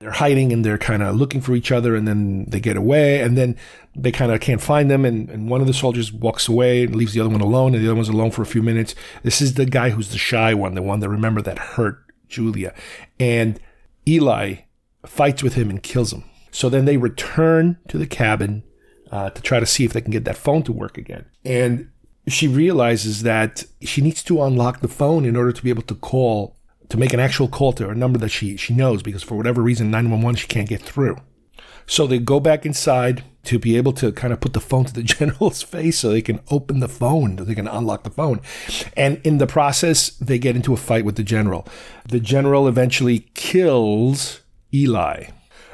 they're hiding and they're kind of looking for each other and then they get away and then they kind of can't find them and, and one of the soldiers walks away and leaves the other one alone and the other one's alone for a few minutes. This is the guy who's the shy one, the one that remember that hurt Julia. And Eli fights with him and kills him. So then they return to the cabin uh, to try to see if they can get that phone to work again. And she realizes that she needs to unlock the phone in order to be able to call to make an actual call to a number that she she knows because for whatever reason 911 she can't get through. So they go back inside to be able to kind of put the phone to the general's face so they can open the phone, they can unlock the phone. And in the process, they get into a fight with the general. The general eventually kills Eli,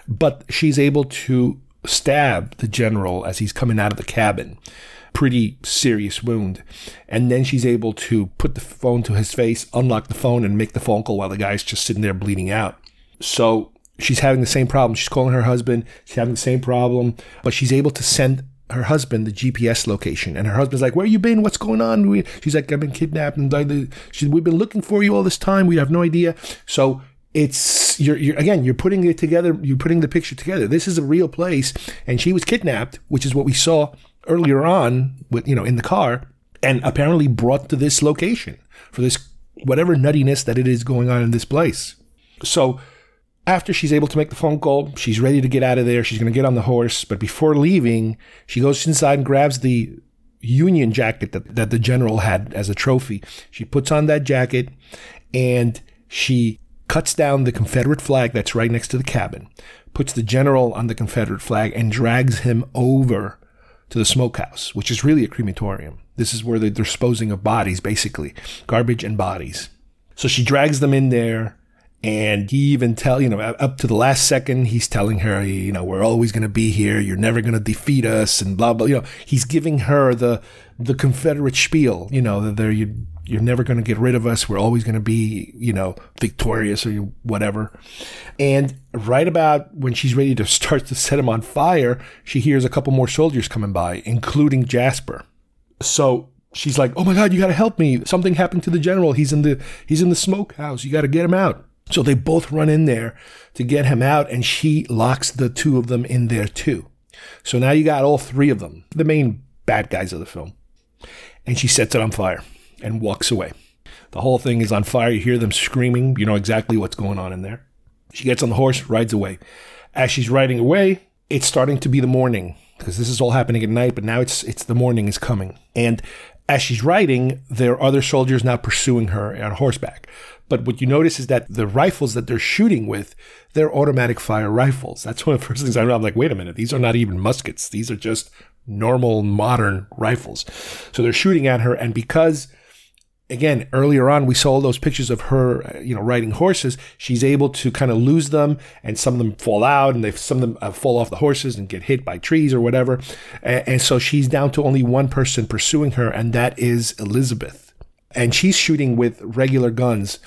but she's able to stab the general as he's coming out of the cabin. Pretty serious wound. And then she's able to put the phone to his face, unlock the phone, and make the phone call while the guy's just sitting there bleeding out. So she's having the same problem. She's calling her husband. She's having the same problem, but she's able to send her husband the GPS location. And her husband's like, "Where you been? What's going on?" She's like, "I've been kidnapped, and we've been looking for you all this time. We have no idea." So it's you're, you're again you're putting it together. You're putting the picture together. This is a real place, and she was kidnapped, which is what we saw earlier on with you know in the car, and apparently brought to this location for this whatever nuttiness that it is going on in this place. So after she's able to make the phone call, she's ready to get out of there. She's going to get on the horse. But before leaving, she goes inside and grabs the Union jacket that, that the general had as a trophy. She puts on that jacket and she cuts down the Confederate flag that's right next to the cabin, puts the general on the Confederate flag, and drags him over to the smokehouse, which is really a crematorium. This is where they're disposing of bodies, basically, garbage and bodies. So she drags them in there and he even tell, you know, up to the last second, he's telling her, you know, we're always going to be here. You're never going to defeat us and blah, blah. You know, he's giving her the, the Confederate spiel, you know, that they're, you, you're never going to get rid of us. We're always going to be, you know, victorious or whatever. And right about when she's ready to start to set him on fire, she hears a couple more soldiers coming by, including Jasper. So she's like, "Oh my God, you got to help me! Something happened to the general. He's in the he's in the smokehouse. You got to get him out." So they both run in there to get him out, and she locks the two of them in there too. So now you got all three of them, the main bad guys of the film. And she sets it on fire and walks away. The whole thing is on fire. You hear them screaming. You know exactly what's going on in there. She gets on the horse, rides away. As she's riding away, it's starting to be the morning because this is all happening at night, but now it's it's the morning is coming. And as she's riding, there are other soldiers now pursuing her on horseback. But what you notice is that the rifles that they're shooting with, they're automatic fire rifles. That's one of the first things I realized. I'm like, wait a minute, these are not even muskets. These are just normal modern rifles. So they're shooting at her. And because, again, earlier on, we saw all those pictures of her, you know, riding horses, she's able to kind of lose them and some of them fall out and they, some of them uh, fall off the horses and get hit by trees or whatever. And so she's down to only one person pursuing her, and that is Elizabeth and she's shooting with regular guns.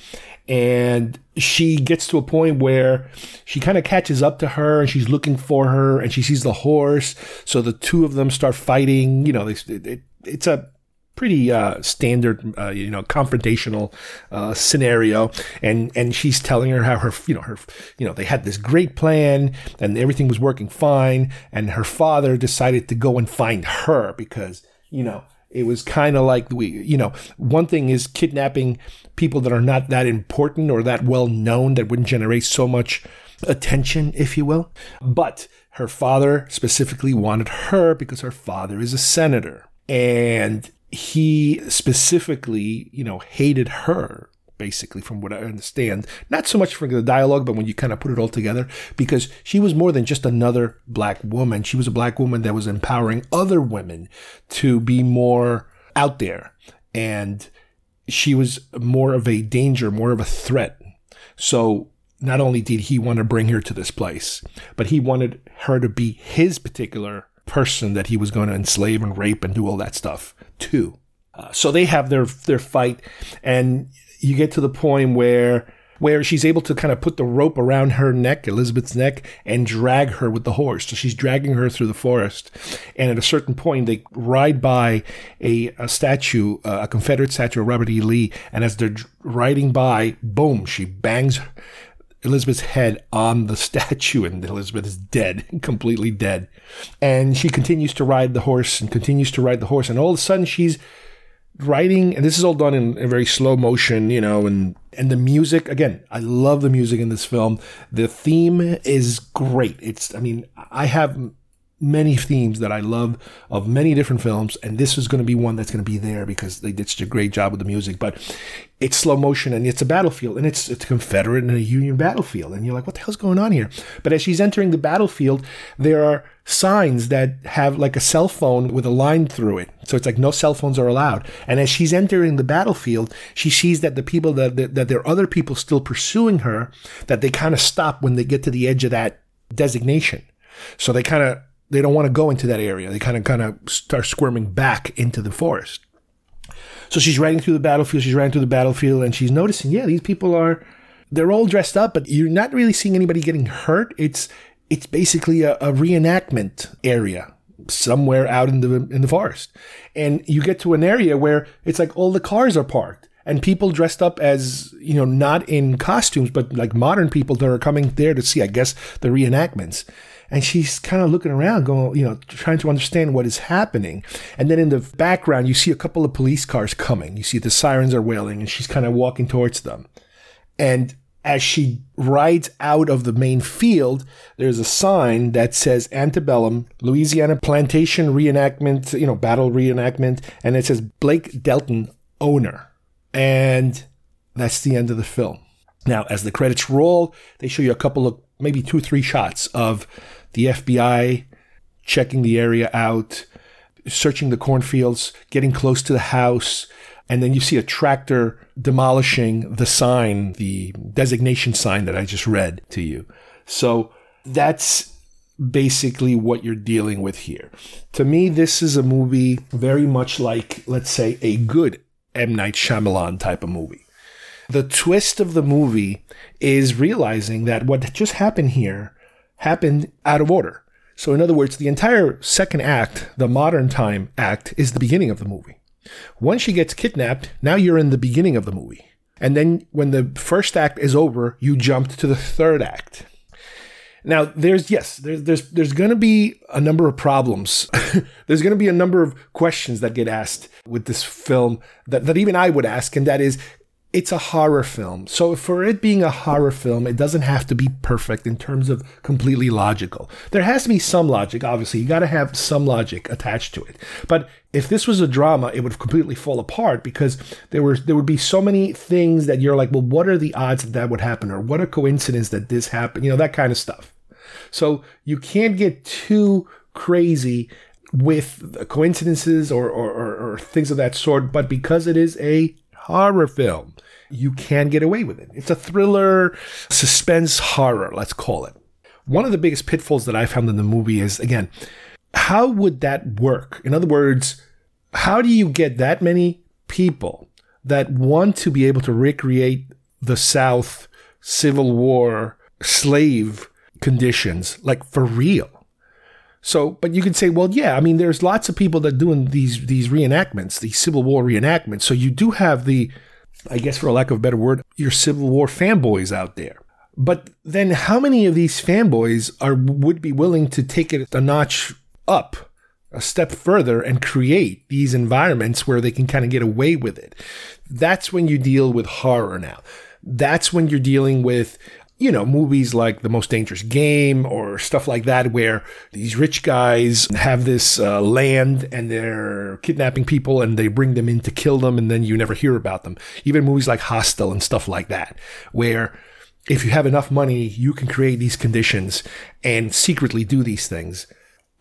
And she gets to a point where she kind of catches up to her and she's looking for her and she sees the horse. So the two of them start fighting. You know, it, it, it's a pretty uh, standard, uh, you know, confrontational uh, scenario. And and she's telling her how her, you know, her, you know, they had this great plan and everything was working fine. And her father decided to go and find her because, you know, it was kind of like we, you know, one thing is kidnapping people that are not that important or that well known that wouldn't generate so much attention, if you will. But her father specifically wanted her because her father is a senator. And he specifically, you know, hated her basically, from what I understand. Not so much for the dialogue, but when you kind of put it all together, because she was more than just another black woman. She was a black woman that was empowering other women to be more out there. And she was more of a danger, more of a threat. So not only did he want to bring her to this place, but he wanted her to be his particular person that he was going to enslave and rape and do all that stuff too. Uh, so they have their their fight, and you get to the point where where she's able to kind of put the rope around her neck, Elizabeth's neck, and drag her with the horse. So she's dragging her through the forest. And at a certain point, they ride by a, a statue, uh, a Confederate statue of Robert E. Lee. And as they're riding by, boom, she bangs Elizabeth's head on the statue, and Elizabeth is dead, completely dead. And she continues to ride the horse and continues to ride the horse. And all of a sudden, she's writing and this is all done in a very slow motion you know and and the music again i love the music in this film. The theme is great. It's i mean i have many themes that I love of many different films, and this is going to be one that's going to be there because they did such a great job with the music. But it's slow motion and it's a battlefield, and it's it's a Confederate and a Union battlefield, and you're like, what the hell's going on here? But as she's entering the battlefield, there are signs that have like a cell phone with a line through it, so it's like no cell phones are allowed. And as she's entering the battlefield, she sees that the people that that, that there are other people still pursuing her, that they kind of stop when they get to the edge of that designation. So they kind of they don't want to go into that area. They kind of kind of start squirming back into the forest. So she's riding through the battlefield. She's riding through the battlefield, and she's noticing, yeah, these people are they're all dressed up, but you're not really seeing anybody getting hurt. It's it's basically a, a reenactment area somewhere out in the in the forest, and you get to an area where it's like all the cars are parked and people dressed up as you know not in costumes but like modern people that are coming there to see i guess the reenactments and she's kind of looking around going you know trying to understand what is happening and then in the background you see a couple of police cars coming you see the sirens are wailing and she's kind of walking towards them and as she rides out of the main field, there's a sign that says Antebellum, Louisiana Plantation Reenactment, you know, Battle Reenactment, and it says Blake Denton, owner. And that's the end of the film. Now, as the credits roll, they show you a couple of maybe two, three shots of the FBI checking the area out, searching the cornfields, getting close to the house. And then you see a tractor demolishing the sign, the designation sign that I just read to you. So that's basically what you're dealing with here. To me, this is a movie very much like, let's say, a good M. Night Shyamalan type of movie. The twist of the movie is realizing that what just happened here happened out of order. So, in other words, the entire second act, the modern time act, is the beginning of the movie. Once she gets kidnapped, now you're in the beginning of the movie. And then when the first act is over, you jumped to the third act. Now, there's yes, there's there's there's going to be a number of problems. there's going to be a number of questions that get asked with this film that that even I would ask, and that is, it's a horror film. So for it being a horror film, it doesn't have to be perfect in terms of completely logical. There has to be some logic, obviously. You got to have some logic attached to it. But if this was a drama, it would completely fall apart because there were there would be so many things that you're like, well, what are the odds that that would happen, or what a coincidence that this happened? You know, that kind of stuff. So you can't get too crazy with coincidences or, or, or, or things of that sort. But because it is a horror film, you can get away with it. It's a thriller, suspense horror, let's call it. One of the biggest pitfalls that I found in the movie is, again, how would that work? In other words, how do you get that many people that want to be able to recreate the South Civil War slave conditions, like for real? So, but you could say, well, yeah, I mean, there's lots of people that doing these these reenactments, these Civil War reenactments. So you do have the, I guess, for a lack of a better word, your Civil War fanboys out there. But then, how many of these fanboys are would be willing to take it a notch up, a step further, and create these environments where they can kind of get away with it? That's when you deal with horror now. That's when you're dealing with you know, movies like The Most Dangerous Game or stuff like that, where these rich guys have this uh, land and they're kidnapping people and they bring them in to kill them and then you never hear about them. Even movies like Hostel and stuff like that, where if you have enough money, you can create these conditions and secretly do these things.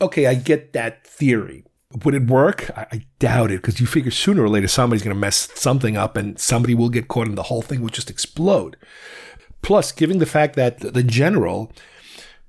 Okay, I get that theory. Would it work? I, I doubt it because you figure sooner or later somebody's going to mess something up and somebody will get caught and the whole thing will just explode. Plus, given the fact that the general,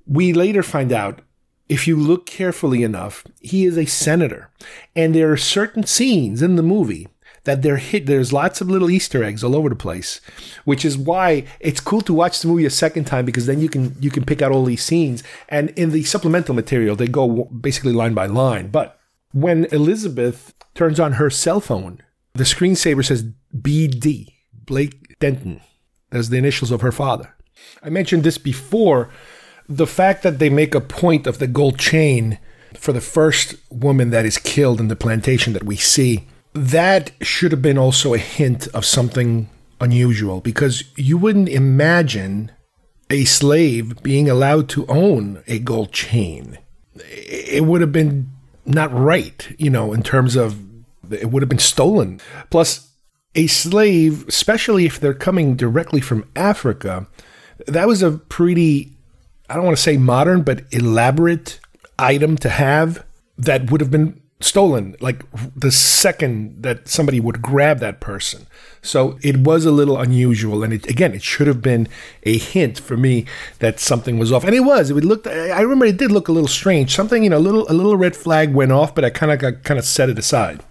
we later find out, if you look carefully enough, he is a senator. And there are certain scenes in the movie that they're hit. There's lots of little Easter eggs all over the place, which is why it's cool to watch the movie a second time because then you can you can pick out all these scenes. And in the supplemental material, they go basically line by line. But when Elizabeth turns on her cell phone, the screensaver says BD, Blake Denton as the initials of her father. I mentioned this before. The fact that they make a point of the gold chain for the first woman that is killed in the plantation that we see, that should have been also a hint of something unusual because you wouldn't imagine a slave being allowed to own a gold chain. it would have been not right, you know, in terms of it would have been stolen. Plus, a slave, especially if they're coming directly from Africa, that was a pretty, I don't want to say modern, but elaborate item to have that would have been stolen like the second that somebody would grab that person. So it was a little unusual, and it, again, it should have been a hint for me that something was off, and it was. It looked. I remember it did look a little strange. Something, you know, a little a little red flag went off, but I kind of got kind of set it aside.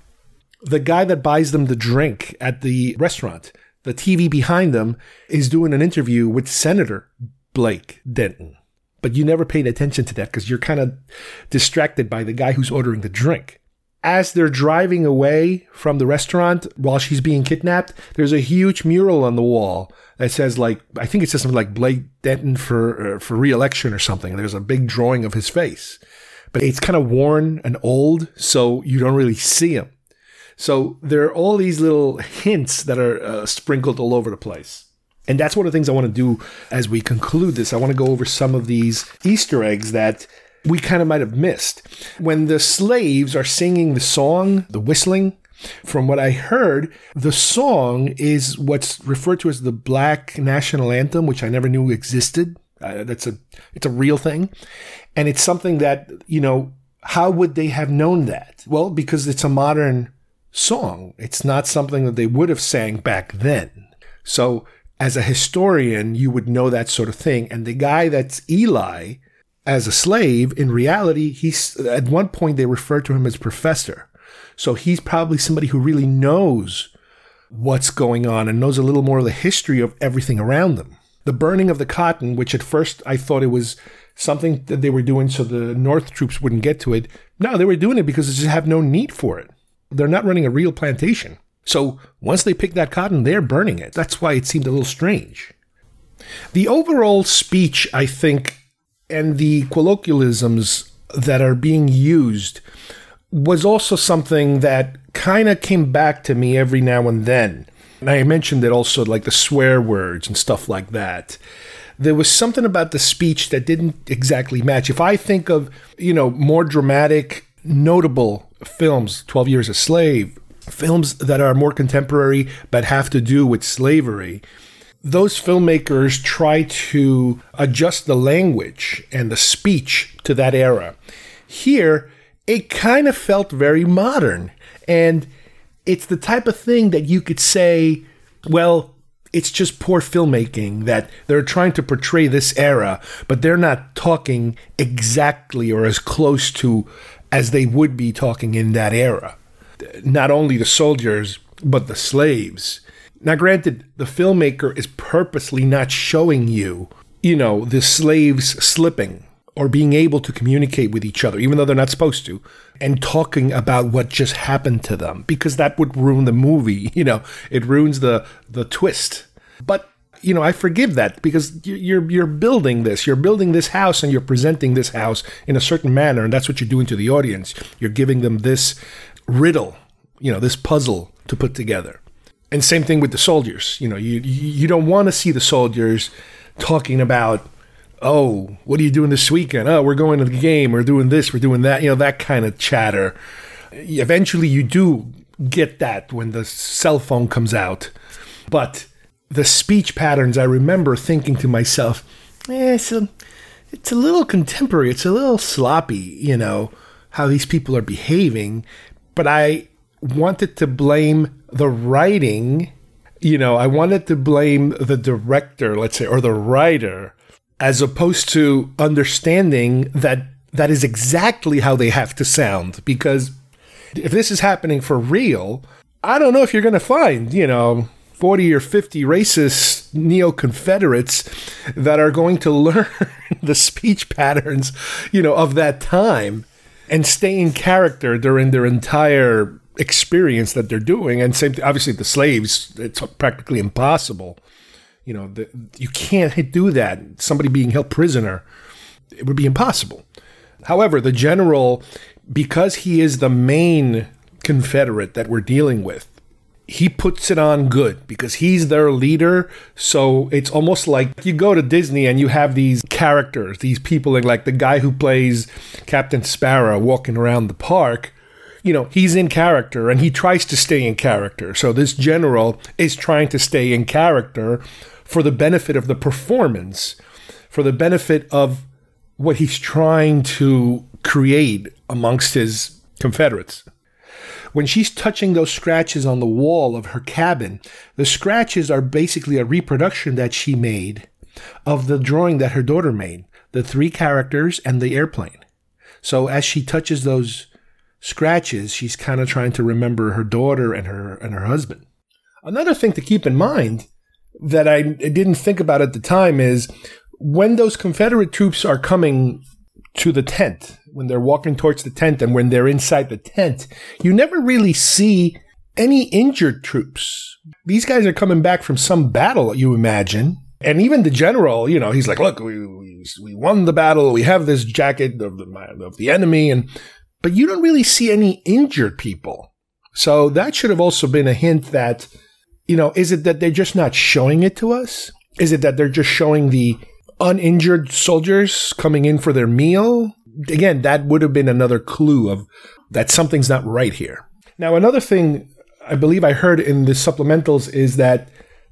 The guy that buys them the drink at the restaurant, the TV behind them, is doing an interview with Senator Blake Denton but you never paid attention to that because you're kind of distracted by the guy who's ordering the drink as they're driving away from the restaurant while she's being kidnapped, there's a huge mural on the wall that says like I think it says something like Blake Denton for uh, for re-election or something. There's a big drawing of his face, but it's kind of worn and old, so you don't really see him. So there are all these little hints that are uh, sprinkled all over the place. And that's one of the things I want to do as we conclude this. I want to go over some of these Easter eggs that we kind of might have missed. When the slaves are singing the song, the whistling, from what I heard, the song is what's referred to as the Black National Anthem, which I never knew existed. Uh, that's a it's a real thing, and it's something that you know. How would they have known that? Well, because it's a modern song. It's not something that they would have sang back then. So, as a historian, you would know that sort of thing. And the guy that's Eli as a slave, in reality, he's at one point they refer to him as professor. So he's probably somebody who really knows what's going on and knows a little more of the history of everything around them. The burning of the cotton, which at first I thought it was something that they were doing so the North troops wouldn't get to it. No, they were doing it because they just have no need for it. They're not running a real plantation. So once they pick that cotton, they're burning it. That's why it seemed a little strange. The overall speech, I think, and the colloquialisms that are being used was also something that kind of came back to me every now and then. And I mentioned it also, like the swear words and stuff like that. There was something about the speech that didn't exactly match. If I think of, you know, more dramatic, notable films, 12 Years a Slave, films that are more contemporary but have to do with slavery, those filmmakers try to adjust the language and the speech to that era. Here, it kind of felt very modern. And it's the type of thing that you could say, well, it's just poor filmmaking that they're trying to portray this era, but they're not talking exactly or as close to as they would be talking in that era. Not only the soldiers, but the slaves now, granted, the filmmaker is purposely not showing you, you know, the slaves slipping or being able to communicate with each other, even though they're not supposed to, and talking about what just happened to them, because that would ruin the movie. You know, it ruins the the twist. But you know, I forgive that because you're you're building this, you're building this house, and you're presenting this house in a certain manner, and that's what you're doing to the audience. You're giving them this riddle, you know, this puzzle to put together and same thing with the soldiers. You know, you you don't want to see the soldiers talking about, oh, what are you doing this weekend? Oh, we're going to the game. We're doing this. We're doing that. You know, that kind of chatter. Eventually, you do get that when the cell phone comes out, but the speech patterns. I remember thinking to myself, eh, it's a, it's a little contemporary. It's a little sloppy. You know how these people are behaving, but I wanted to blame the writing. You know, I wanted to blame the director, let's say, or the writer, as opposed to understanding that that is exactly how they have to sound. Because if this is happening for real, I don't know if you're going to find, you know, 40 or 50 racist neo Confederates that are going to learn the speech patterns, you know, of that time and stay in character during their entire experience that they're doing. And same, obviously, the slaves, it's practically impossible. You know, the, you can't do that. Somebody being held prisoner, it would be impossible. However, the general, because he is the main Confederate that we're dealing with, he puts it on good because he's their leader. So it's almost like you go to Disney and you have these characters, these people, like the guy who plays Captain Sparrow walking around the park. You know, he's in character and he tries to stay in character. So this general is trying to stay in character for the benefit of the performance, for the benefit of what he's trying to create amongst his Confederates when she's touching those scratches on the wall of her cabin, the scratches are basically a reproduction that she made of the drawing that her daughter made the three characters and the airplane. So as she touches those scratches, she's kind of trying to remember her daughter and her and her husband. Another thing to keep in mind that I didn't think about at the time is when those Confederate troops are coming to the tent, when they're walking towards the tent and when they're inside the tent, you never really see any injured troops. These guys are coming back from some battle, you imagine. And even the general, you know, he's like, look, we, we, we won the battle. We have this jacket of the, of the enemy. And, but you don't really see any injured people. So that should have also been a hint that, you know, is it that they're just not showing it to us? Is it that they're just showing the uninjured soldiers coming in for their meal? again, that would have been another clue of that something's not right here. Now, another thing I believe I heard in the supplementals is that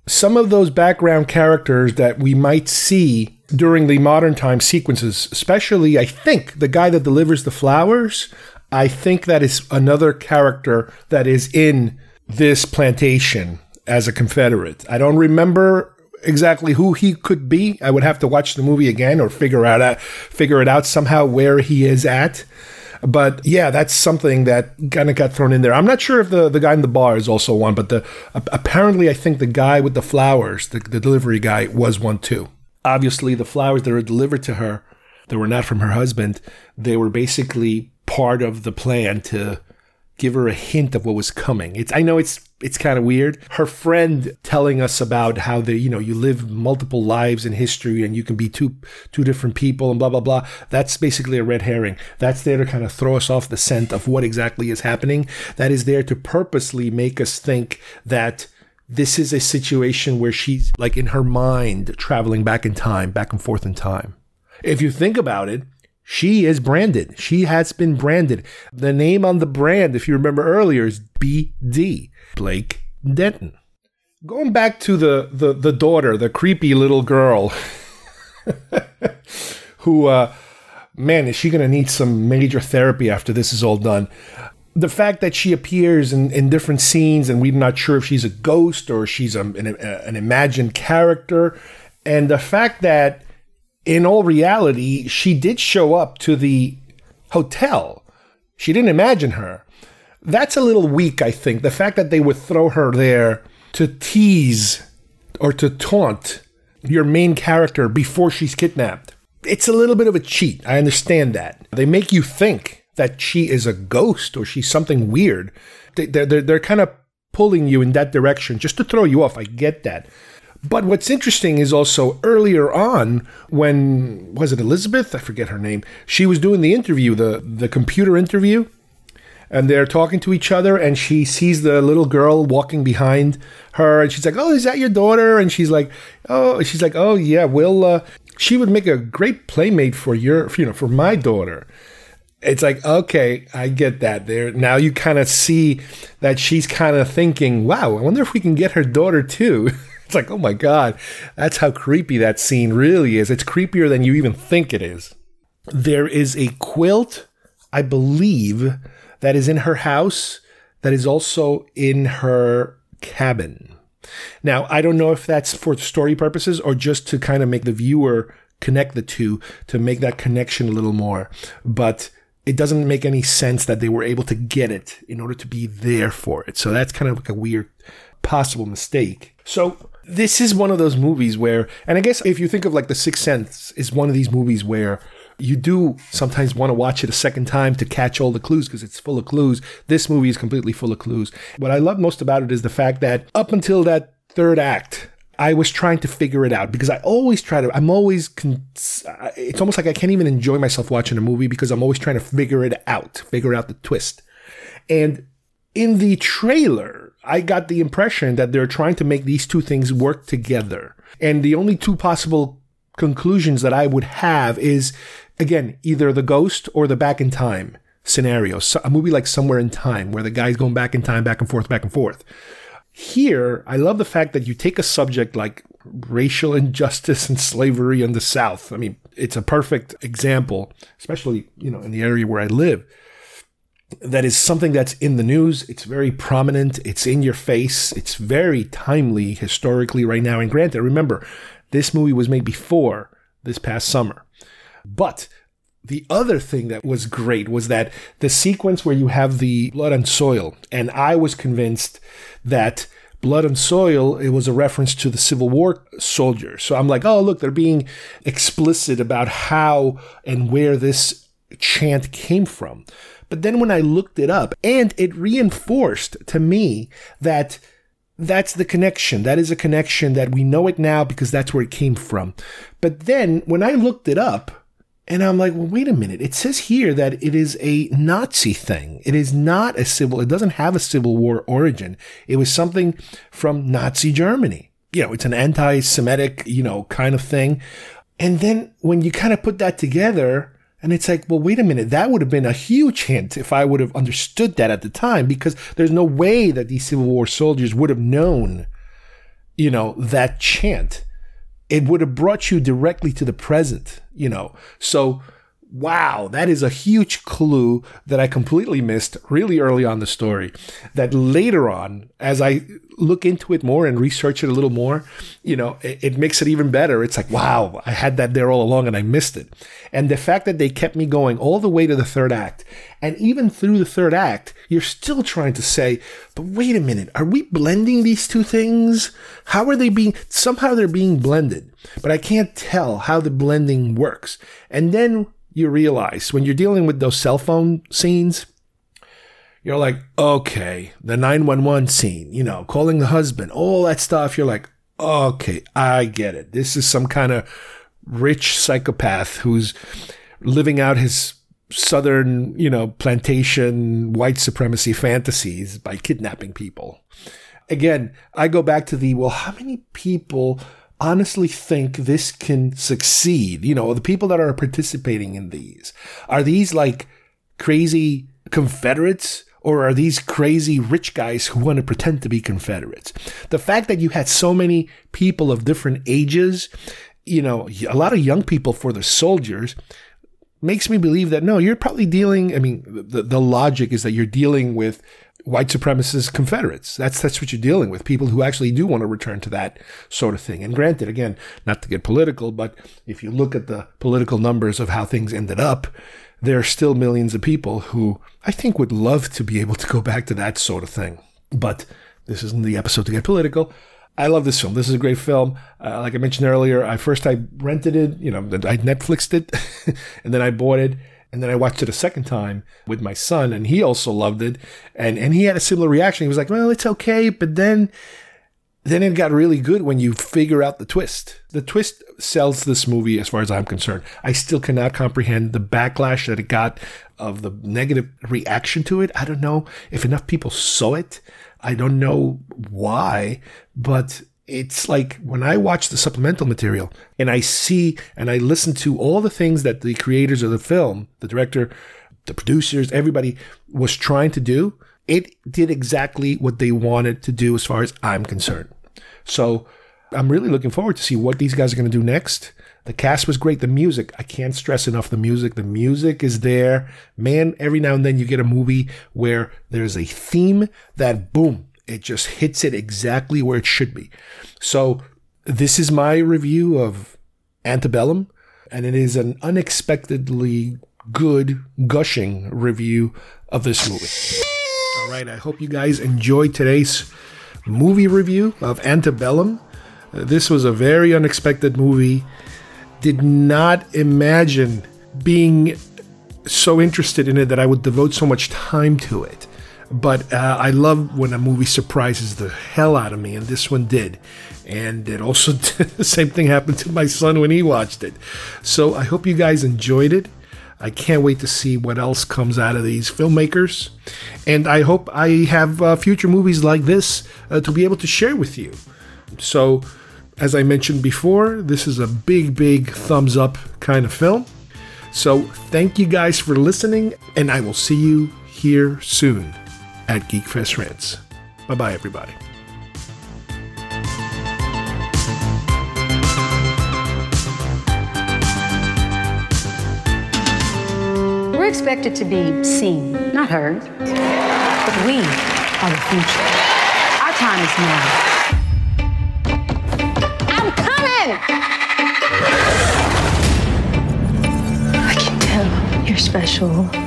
some of those background characters that we might see during the modern time sequences, especially, I think, the guy that delivers the flowers, I think that is another character that is in this plantation as a Confederate. I don't remember exactly who he could be. I would have to watch the movie again or figure out uh, figure it out somehow where he is at. But yeah, that's something that kind of got thrown in there. I'm not sure if the, the guy in the bar is also one, but the apparently I think the guy with the flowers, the, the delivery guy, was one too. Obviously, the flowers that were delivered to her, that were not from her husband, they were basically part of the plan to give her a hint of what was coming. It's I know it's it's kind of weird. Her friend telling us about how the you know you live multiple lives in history and you can be two two different people and blah blah blah. That's basically a red herring. That's there to kind of throw us off the scent of what exactly is happening. That is there to purposely make us think that this is a situation where she's like in her mind traveling back in time, back and forth in time. If you think about it, she is branded. She has been branded. The name on the brand, if you remember earlier, is BD, Blake Denton. Going back to the, the, the daughter, the creepy little girl, who, uh, man, is she going to need some major therapy after this is all done? The fact that she appears in, in different scenes and we're not sure if she's a ghost or she's a, an, an imagined character, and the fact that in all reality, she did show up to the hotel. She didn't imagine her. That's a little weak, I think. The fact that they would throw her there to tease or to taunt your main character before she's kidnapped. It's a little bit of a cheat. I understand that. They make you think that she is a ghost or she's something weird. They're, they're, they're kind of pulling you in that direction just to throw you off. I get that. But what's interesting is also earlier on when was it Elizabeth? I forget her name. She was doing the interview, the the computer interview, and they're talking to each other and she sees the little girl walking behind her and she's like, "Oh, is that your daughter?" And she's like, "Oh, she's like, "Oh, yeah, Will uh, she would make a great playmate for your, you know, for my daughter." It's like, okay, I get that. There now you kind of see that she's kind of thinking, "Wow, I wonder if we can get her daughter too." It's like, oh my God, that's how creepy that scene really is. It's creepier than you even think it is. There is a quilt, I believe, that is in her house that is also in her cabin. Now, I don't know if that's for story purposes or just to kind of make the viewer connect the two to make that connection a little more. But it doesn't make any sense that they were able to get it in order to be there for it. So that's kind of like a weird possible mistake. So this is one of those movies where, and I guess if you think of like The Sixth Sense, is one of these movies where you do sometimes want to watch it a second time to catch all the clues because it's full of clues. This movie is completely full of clues. What I love most about it is the fact that up until that third act, I was trying to figure it out because I always try to, I'm always, con- it's almost like I can't even enjoy myself watching a movie because I'm always trying to figure it out, figure out the twist. And in the trailer, I got the impression that they're trying to make these two things work together. And the only two possible conclusions that I would have is, again, either the ghost or the back in time scenario. So a movie like Somewhere in Time, where the guy's going back in time, back and forth, back and forth. Here, I love the fact that you take a subject like racial injustice and slavery in the South. I mean, it's a perfect example, especially, you know, in the area where I live. That is something that's in the news. It's very prominent. It's in your face. It's very timely historically right now. And granted, remember, this movie was made before this past summer. But the other thing that was great was that the sequence where you have the blood and soil, and I was convinced that blood and soil it was a reference to the civil war soldiers so i'm like oh look they're being explicit about how and where this chant came from but then when i looked it up and it reinforced to me that that's the connection that is a connection that we know it now because that's where it came from but then when i looked it up and I'm like, well, wait a minute. It says here that it is a Nazi thing. It is not a civil, it doesn't have a civil war origin. It was something from Nazi Germany. You know, it's an anti Semitic, you know, kind of thing. And then when you kind of put that together, and it's like, well, wait a minute, that would have been a huge hint if I would have understood that at the time, because there's no way that these Civil War soldiers would have known, you know, that chant it would have brought you directly to the present, you know. So, wow, that is a huge clue that I completely missed really early on the story. That later on, as I look into it more and research it a little more, you know, it, it, makes it even better. It's like, wow, I had that there all along and I missed it. And the fact that they kept me going all the way to the third act, and even through the third act, you're still trying to say, but wait a minute, are we blending these two things? How are they being, somehow they're being blended, but I can't tell how the blending works. And then you realize when you're dealing with those cell phone scenes, you're like, okay, the 911 scene, you know, calling the husband, all that stuff. You're like, okay, I get it. This is some kind of rich psychopath who's living out his southern, you know, plantation white supremacy fantasies by kidnapping people. Again, I go back to the, well, how many people honestly think this can succeed? You know, the people that are participating in these, are these like crazy Confederates? Or are these crazy rich guys who want to pretend to be Confederates? The fact that you had so many people of different ages, you know, a lot of young people for the soldiers, makes me believe that no, you're probably dealing. I mean, the, the logic is that you're dealing with white supremacist Confederates. That's that's what you're dealing with. People who actually do want to return to that sort of thing. And granted, again, not to get political, but if you look at the political numbers of how things ended up, there are still millions of people who I think would love to be able to go back to that sort of thing. But this isn't the episode to get political. I love this film. This is a great film. Uh, like I mentioned earlier, I first I rented it, you know, I Netflixed it, and then I bought it, and then I watched it a second time with my son, and he also loved it, and and he had a similar reaction. He was like, "Well, it's okay," but then then it got really good when you figure out the twist. The twist sells this movie as far as I'm concerned. I still cannot comprehend the backlash that it got of the negative reaction to it. I don't know if enough people saw it. I don't know why, but it's like when I watch the supplemental material and I see and I listen to all the things that the creators of the film, the director, the producers, everybody was trying to do, it did exactly what they wanted to do as far as I'm concerned. So I'm really looking forward to see what these guys are going to do next. The cast was great. The music, I can't stress enough the music. The music is there. Man, every now and then you get a movie where there's a theme that boom, it just hits it exactly where it should be. So this is my review of Antebellum, and it is an unexpectedly good, gushing review of this movie. All right, I hope you guys enjoyed today's movie review of Antebellum. This was a very unexpected movie did not imagine being so interested in it that I would devote so much time to it. But uh, I love when a movie surprises the hell out of me, and this one did. And it also the same thing happened to my son when he watched it. So I hope you guys enjoyed it. I can't wait to see what else comes out of these filmmakers. And I hope I have uh, future movies like this uh, to be able to share with you. So, as I mentioned before, this is a big, big thumbs up kind of film. So, thank you guys for listening, and I will see you here soon at Geekfest Rants. Bye bye, everybody. We're expected to be seen, not heard. But we are the future. Our time is now. I'm coming! I can tell you're special.